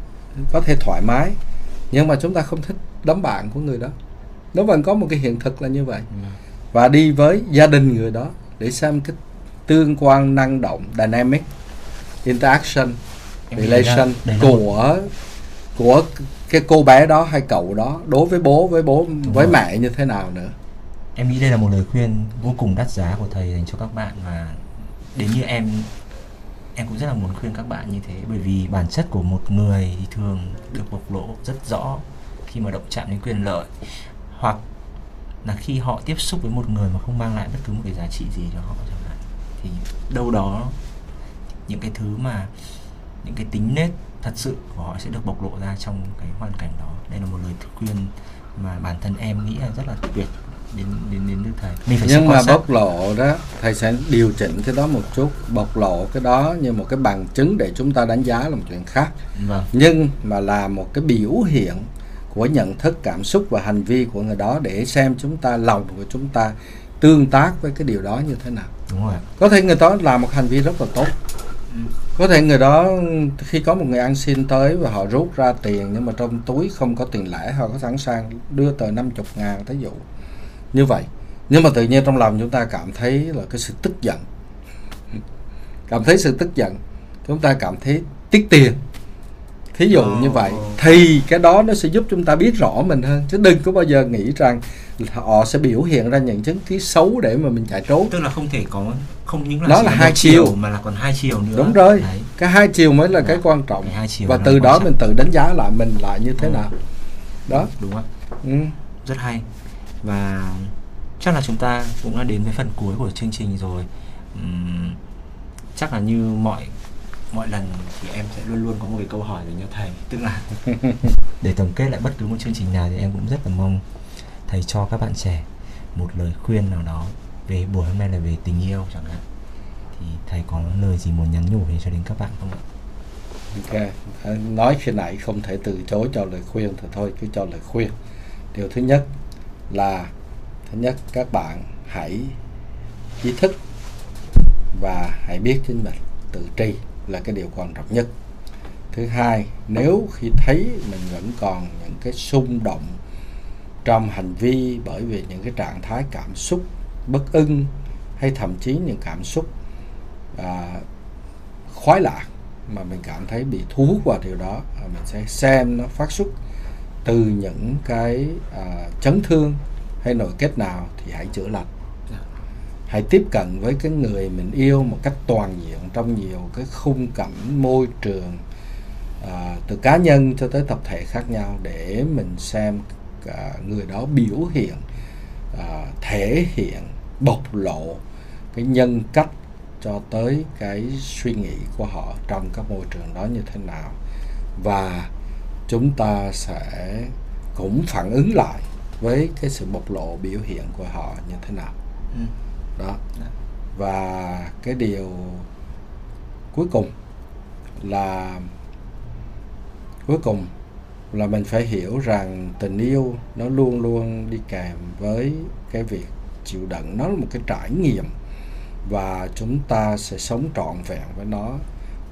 có thể thoải mái nhưng mà chúng ta không thích đám bạn của người đó nó vẫn có một cái hiện thực là như vậy Ừ. và đi với gia đình người đó để xem cái tương quan năng động dynamic interaction Em relation một- của của cái cô bé đó hay cậu đó đối với bố với bố với rồi. mẹ như thế nào nữa Em nghĩ đây là một lời khuyên vô cùng đắt giá của thầy dành cho các bạn và đến như em em cũng rất là muốn khuyên các bạn như thế bởi vì bản chất của một người thì thường được bộc lộ rất rõ khi mà động chạm đến quyền lợi hoặc là khi họ tiếp xúc với một người mà không mang lại bất cứ một cái giá trị gì cho họ chẳng hạn thì đâu đó những cái thứ mà những cái tính nết thật sự của họ sẽ được bộc lộ ra trong cái hoàn cảnh đó. Đây là một lời khuyên mà bản thân em nghĩ là rất là tuyệt đến đến đến đức thầy mình phải nhưng mà sát. bộc lộ đó thầy sẽ điều chỉnh cái đó một chút bộc lộ cái đó như một cái bằng chứng để chúng ta đánh giá là một chuyện khác. Vâng. Nhưng mà là một cái biểu hiện của nhận thức cảm xúc và hành vi của người đó để xem chúng ta lòng của chúng ta tương tác với cái điều đó như thế nào. Đúng rồi. Có thể người đó làm một hành vi rất là tốt. Có thể người đó khi có một người ăn xin tới và họ rút ra tiền nhưng mà trong túi không có tiền lẻ họ có sẵn sàng đưa tờ 50 ngàn thí dụ như vậy nhưng mà tự nhiên trong lòng chúng ta cảm thấy là cái sự tức giận. Cảm thấy sự tức giận chúng ta cảm thấy tiếc tiền thí dụ như vậy thì cái đó nó sẽ giúp chúng ta biết rõ mình hơn chứ đừng có bao giờ nghĩ rằng họ sẽ biểu hiện ra những chứng khí xấu để mà mình chạy trốn tức là không thể có không những là chỉ là hai chiều. mà là còn hai chiều nữa đúng rồi Đấy. cái hai chiều mới là Dạ. cái quan trọng Cái hai chiều và từ đó trọng. mình tự đánh giá lại mình lại như thế Ừ. nào đó đúng ạ ừ. rất hay và chắc là chúng ta cũng đã đến với phần cuối của chương trình rồi Ừm, chắc là như mọi mọi lần thì em sẽ luôn luôn có một cái câu hỏi dành cho thầy. Tức là để tổng kết lại bất cứ một chương trình nào thì em cũng rất là mong thầy cho các bạn trẻ một lời khuyên nào đó về buổi hôm nay là về tình yêu chẳng hạn. Thì thầy có lời gì muốn nhắn nhủ về cho đến các bạn không ạ? Ok nói khi nãy không thể từ chối cho lời khuyên thì thôi cứ cho lời khuyên. Điều thứ nhất là thứ nhất các bạn hãy ý thức và hãy biết chính mình tự tri là cái điều quan trọng nhất. Thứ hai nếu khi thấy mình vẫn còn những cái xung động trong hành vi bởi vì những cái trạng thái cảm xúc bất ưng hay thậm chí những cảm xúc à, khoái lạc mà mình cảm thấy bị thu hút vào điều đó à, mình sẽ xem nó phát xuất từ những cái à, chấn thương hay nội kết nào thì hãy chữa lành hãy tiếp cận với cái người mình yêu một cách toàn diện trong nhiều cái khung cảnh môi trường à, từ cá nhân cho tới tập thể khác nhau để mình xem à, người đó biểu hiện à, thể hiện bộc lộ cái nhân cách cho tới cái suy nghĩ của họ trong các môi trường đó như thế nào và chúng ta sẽ cũng phản ứng lại với cái sự bộc lộ biểu hiện của họ như thế nào ừ đó. Và cái điều cuối cùng là, cuối cùng là mình phải hiểu rằng tình yêu nó luôn luôn đi kèm với cái việc chịu đựng. Nó là một cái trải nghiệm và chúng ta sẽ sống trọn vẹn với nó.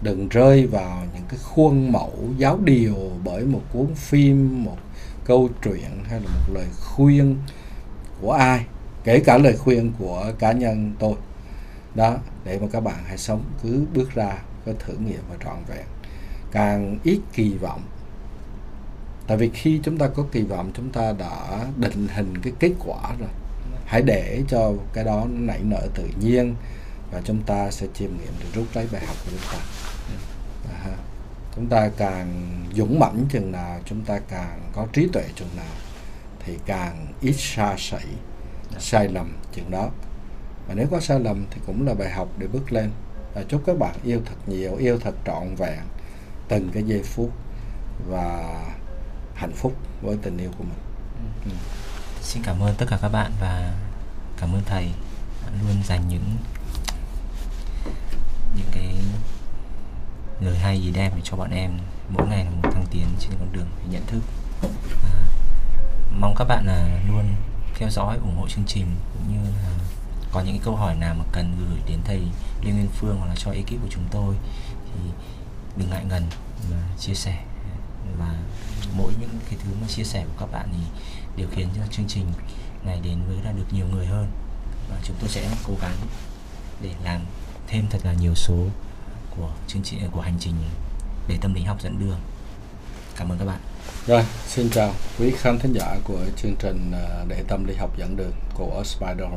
Đừng rơi vào những cái khuôn mẫu giáo điều bởi một cuốn phim, một câu chuyện hay là một lời khuyên của ai kể cả lời khuyên của cá nhân tôi. Đó để mà các bạn hãy sống cứ bước ra có thử nghiệm và trọn vẹn. Càng ít kỳ vọng tại vì khi chúng ta có kỳ vọng chúng ta đã định hình cái kết quả rồi. Hãy để cho cái đó nó nảy nở tự nhiên và chúng ta sẽ chiêm nghiệm được rút lấy bài học của chúng ta. À, chúng ta càng dũng mãnh chừng nào chúng ta càng có trí tuệ chừng nào thì càng ít xa sẩy sai lầm chuyện đó. Và nếu có sai lầm thì cũng là bài học để bước lên. Và chúc các bạn yêu thật nhiều yêu thật trọn vẹn từng cái giây phút và hạnh phúc với tình yêu của mình. Ừ. xin cảm ơn tất cả các bạn và cảm ơn thầy luôn dành những những cái lời hay gì đem cho bọn em mỗi ngày là một thăng tiến trên con đường nhận thức. À, mong các bạn là luôn theo dõi, ủng hộ chương trình, cũng như là có những câu hỏi nào mà cần gửi đến thầy Lê Nguyên Phương hoặc là cho ekip của chúng tôi, thì đừng ngại ngần mà chia sẻ. Và mỗi những cái thứ mà chia sẻ của các bạn thì đều khiến cho chương trình này đến với là được nhiều người hơn. Và chúng tôi sẽ cố gắng để làm thêm thật là nhiều số của chương trình, của hành trình để tâm lý học dẫn đường. Cảm ơn các bạn rồi, xin chào quý khán thính giả của chương trình ờ, để tâm lý học dẫn đường của Spider